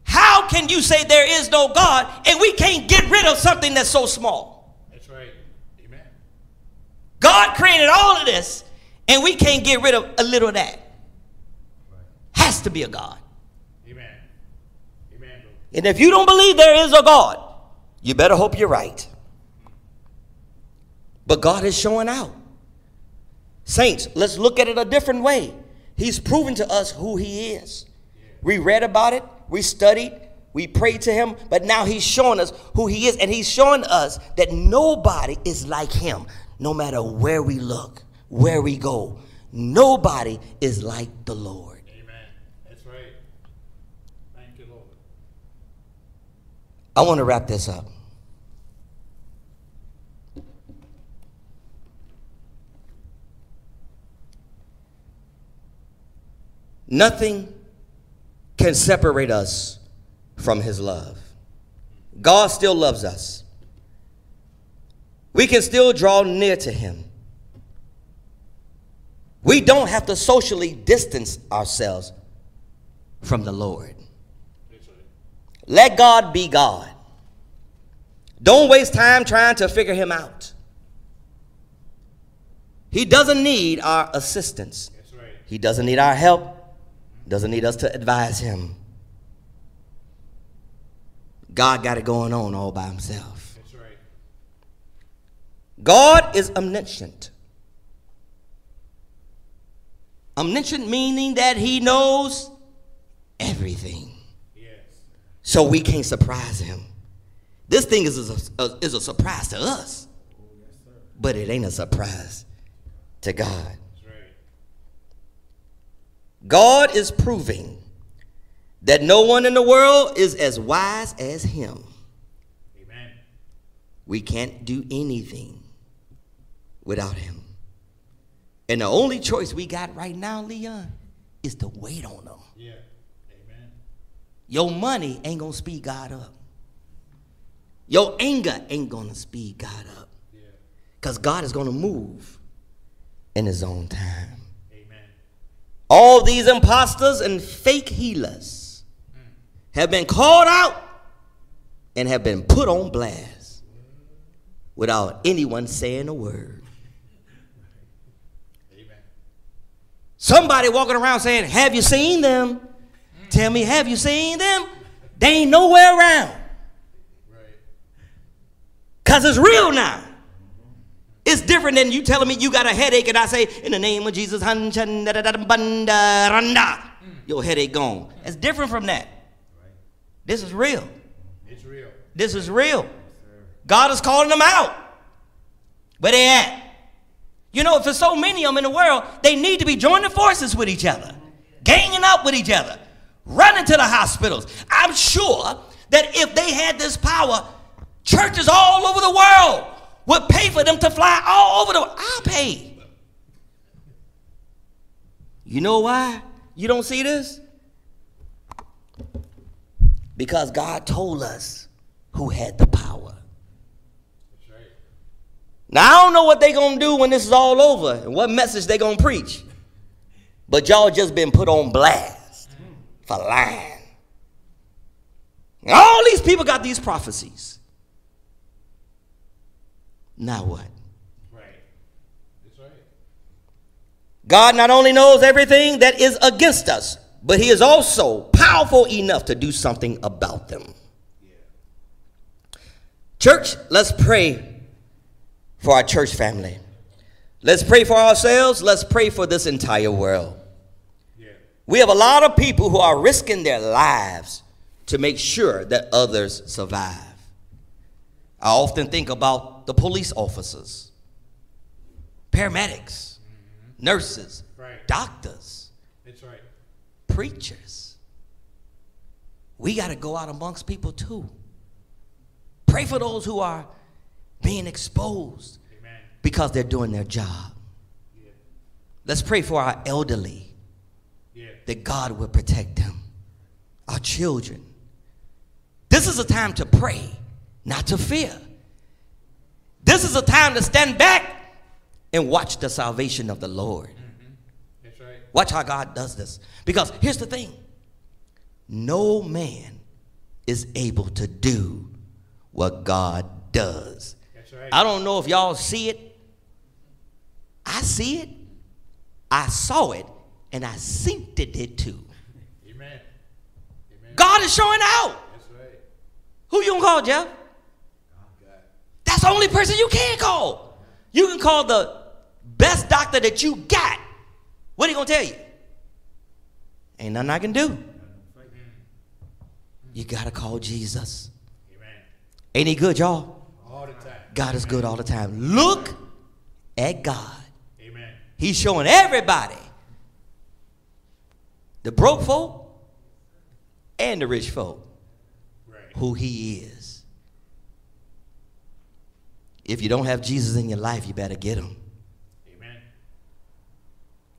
How can you say there is no God and we can't get rid of something that's so small? That's right. Amen. God created all of this and we can't get rid of a little of that. has to be a God. Amen. Amen. And if you don't believe there is a God, you better hope you're right. But God is showing out. Saints, let's look at it a different way. He's proven to us who He is. We read about it, we studied, we prayed to Him, but now He's showing us who He is, and He's showing us that nobody is like Him, no matter where we look, where we go. Nobody is like the Lord. Amen. That's right. Thank you, Lord. I want to wrap this up. Nothing can separate us from His love. God still loves us. We can still draw near to Him. We don't have to socially distance ourselves from the Lord. Let God be God. Don't waste time trying to figure him out. He doesn't need our assistance. Right. He doesn't need our help. Doesn't need us to advise him. God got it going on all by himself. God is omniscient. Omniscient meaning that he knows everything. Yes. So we can't surprise him. This thing is a, a- is a surprise to us, oh, but it ain't a surprise to God. That's right. God is proving that no one in the world is as wise as him. Amen. We can't do anything without him. And the only choice we got right now, Leon, is to wait on him. Yeah. Amen. Your money ain't gonna speed God up. Your anger ain't gonna speed God up. Yeah. Because God is gonna move in his own time. Amen. All these imposters and fake healers mm. have been called out and have been put on blast without anyone saying a word. Amen. Somebody walking around saying, Have you seen them? Tell me, have you seen them? They ain't nowhere around. Right. Because it's real now. It's different than you telling me you got a headache and I say, in the name of Jesus, hun, chun, da, da, da, bun, da, randa." Hmm. your headache gone. It's different from that. This is real. It's real. This is real. God is calling them out. Where they at? You know, there's so many of them in the world, they need to be joining forces with each other, ganging up with each other, running to the hospitals. I'm sure that if they had this power, churches all over the world would pay for them to fly all over the world. I'll pay. You know why you don't see this? Because God told us who had the power. Now I don't know what they're gonna do when this is all over and what message they're gonna preach. But y'all just been put on blast for lying. And all these people got these prophecies. Now what? Right. That's right. God not only knows everything that is against us, but he is also powerful enough to do something about them. Church, let's pray for our church family. Let's pray for ourselves. Let's pray for this entire world. Yeah. We have a lot of people who are risking their lives to make sure that others survive. I often think about the police officers, paramedics, mm-hmm. nurses, Right. doctors, That's right. preachers. We got to go out amongst people too. Pray for those who are being exposed Amen. because they're doing their job. Yeah. Let's pray for our elderly Yeah. that God will protect them, our children. This is a time to pray, not to fear. This is a time to stand back and watch the salvation of the Lord. Mm-hmm. That's right. Watch how God does this. Because here's the thing no man is able to do what God does. That's right. I don't know if y'all see it. I see it. I saw it. And I synced it too. Amen. God is showing out. Who you gonna call, Jeff? That's the only person you can call. You can call the best doctor that you got. What are he gonna tell you? Ain't nothing I can do. You gotta call Jesus. Amen. Ain't he good, y'all? All the time. God is good all the time. Look at God. Amen. He's showing everybody, the broke folk and the rich folk, Right. who He is. If you don't have Jesus in your life, you better get Him. Amen.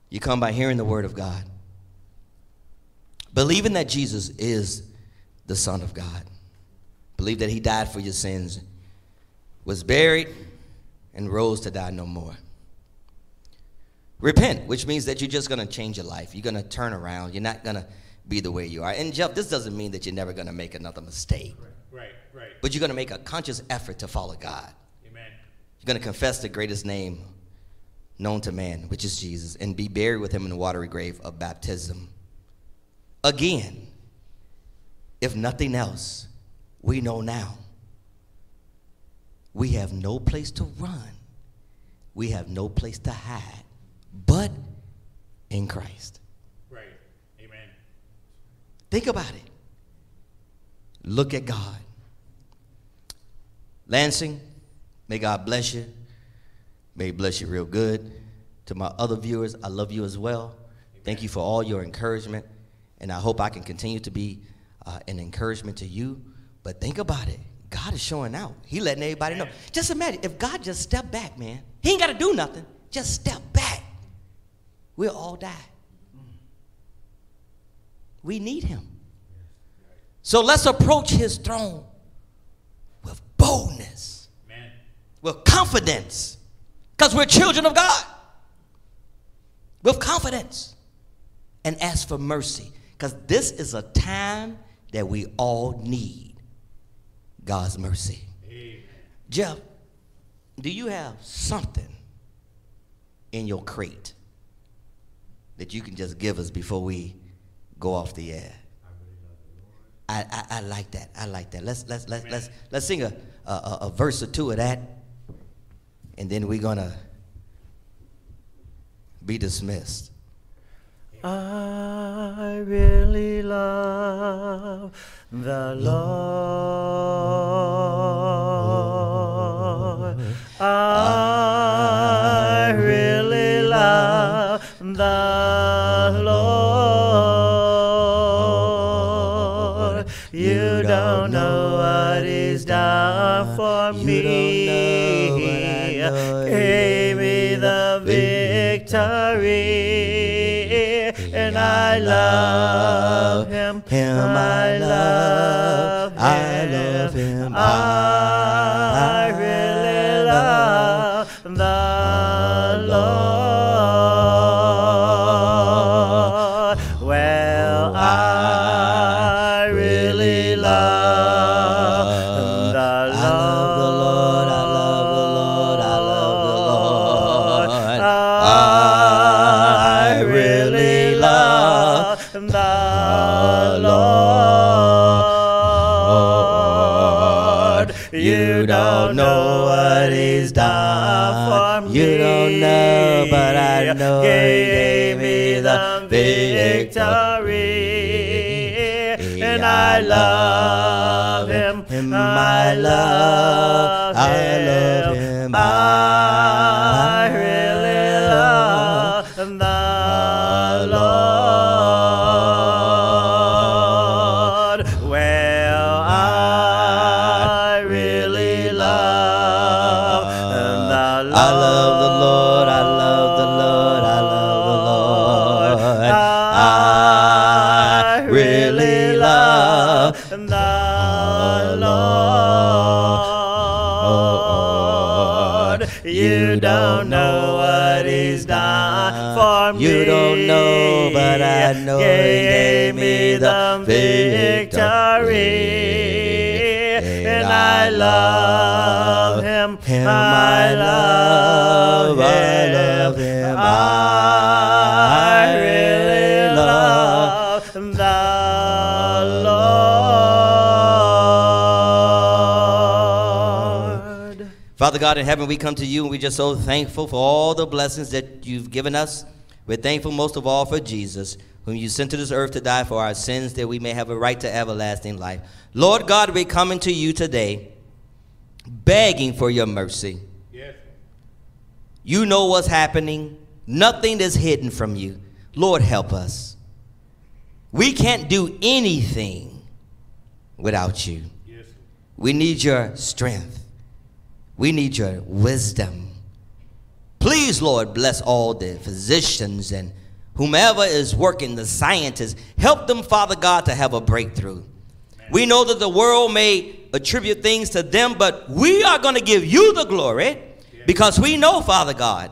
You come by hearing the Word of God, believing that Jesus is the Son of God, believe that He died for your sins, was buried, and rose to die no more. Repent, which means that you're just going to change your life. You're going to turn around. You're not going to be the way you are. And Jeff, this doesn't mean that you're never going to make another mistake, Right. Right. but you're going to make a conscious effort to follow God. Amen. You're going to confess the greatest name known to man, which is Jesus, and be buried with him in the watery grave of baptism. Again, if nothing else, we know now we have no place to run, we have no place to hide, but in Christ. Right. Amen. Think about it. Look at God. Lansing, may God bless you. May He bless you real good. To my other viewers, I love you as well. Thank you for all your encouragement. And I hope I can continue to be uh, an encouragement to you. But think about it. God is showing out. He letting everybody know. Just imagine if God just stepped back, man. He ain't got to do nothing. Just step back. We'll all die. We need him. So let's approach his throne with boldness, Amen. with confidence, because we're children of God. With confidence and ask for mercy, because this is a time that we all need God's mercy. Amen. Jeff, do you have something in your crate that you can just give us before we go off the air? I, I, I like that. I like that. Let's let's let's let's let's sing a, a a a verse or two of that, and then we're gonna be dismissed. I really love the Lord. I victory, and I love Him. Him I love, anointing gave me the victory. And I love him, him I love him, I love him. I really love the Lord. Father God in heaven, we come to you and we're just so thankful for all the blessings that you've given us. We're thankful most of all for Jesus whom you sent to this earth to die for our sins that we may have a right to everlasting life. Lord God, we're coming to you today begging for your mercy. Yes. You know what's happening. Nothing is hidden from you. Lord, help us. We can't do anything without you. Yes. We need your strength. We need your wisdom. Please, Lord, bless all the physicians and whomever is working, the scientists. Help them, Father God, to have a breakthrough. We know that the world may attribute things to them, but we are going to give you the glory because we know, Father God,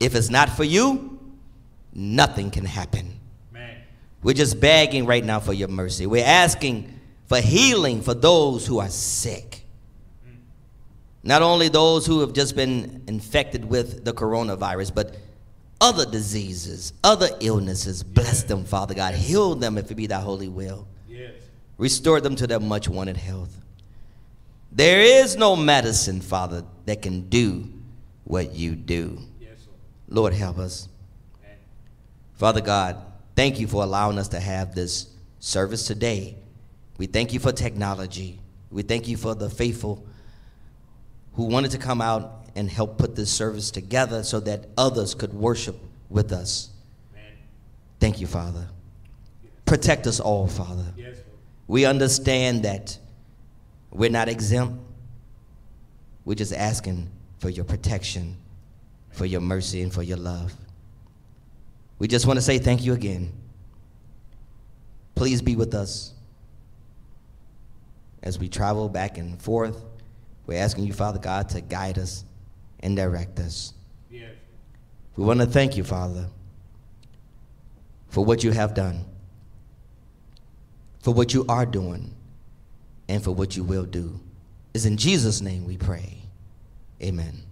if it's not for you, nothing can happen. We're just begging right now for your mercy. We're asking for healing for those who are sick. Mm. Not only those who have just been infected with the coronavirus, but other diseases, other illnesses. Bless them, Father God. Heal them if it be thy holy will. Yes. Restore them to their much wanted health. There is no medicine, Father, that can do what you do. Yes, Lord. Help us. Man. Father God, thank you for allowing us to have this service today. We thank you for technology. We thank you for the faithful who wanted to come out and help put this service together so that others could worship with us. Man. Thank you, Father. Protect us all, Father. Yes, Lord. We understand that we're not exempt. We're just asking for your protection, for your mercy, and for your love. We just want to say thank you again. Please be with us as we travel back and forth. We're asking you, Father God, to guide us and direct us. Yes. We want to thank you, Father, for what you have done, for what you are doing, and for what you will do. It's in Jesus' name we pray. Amen.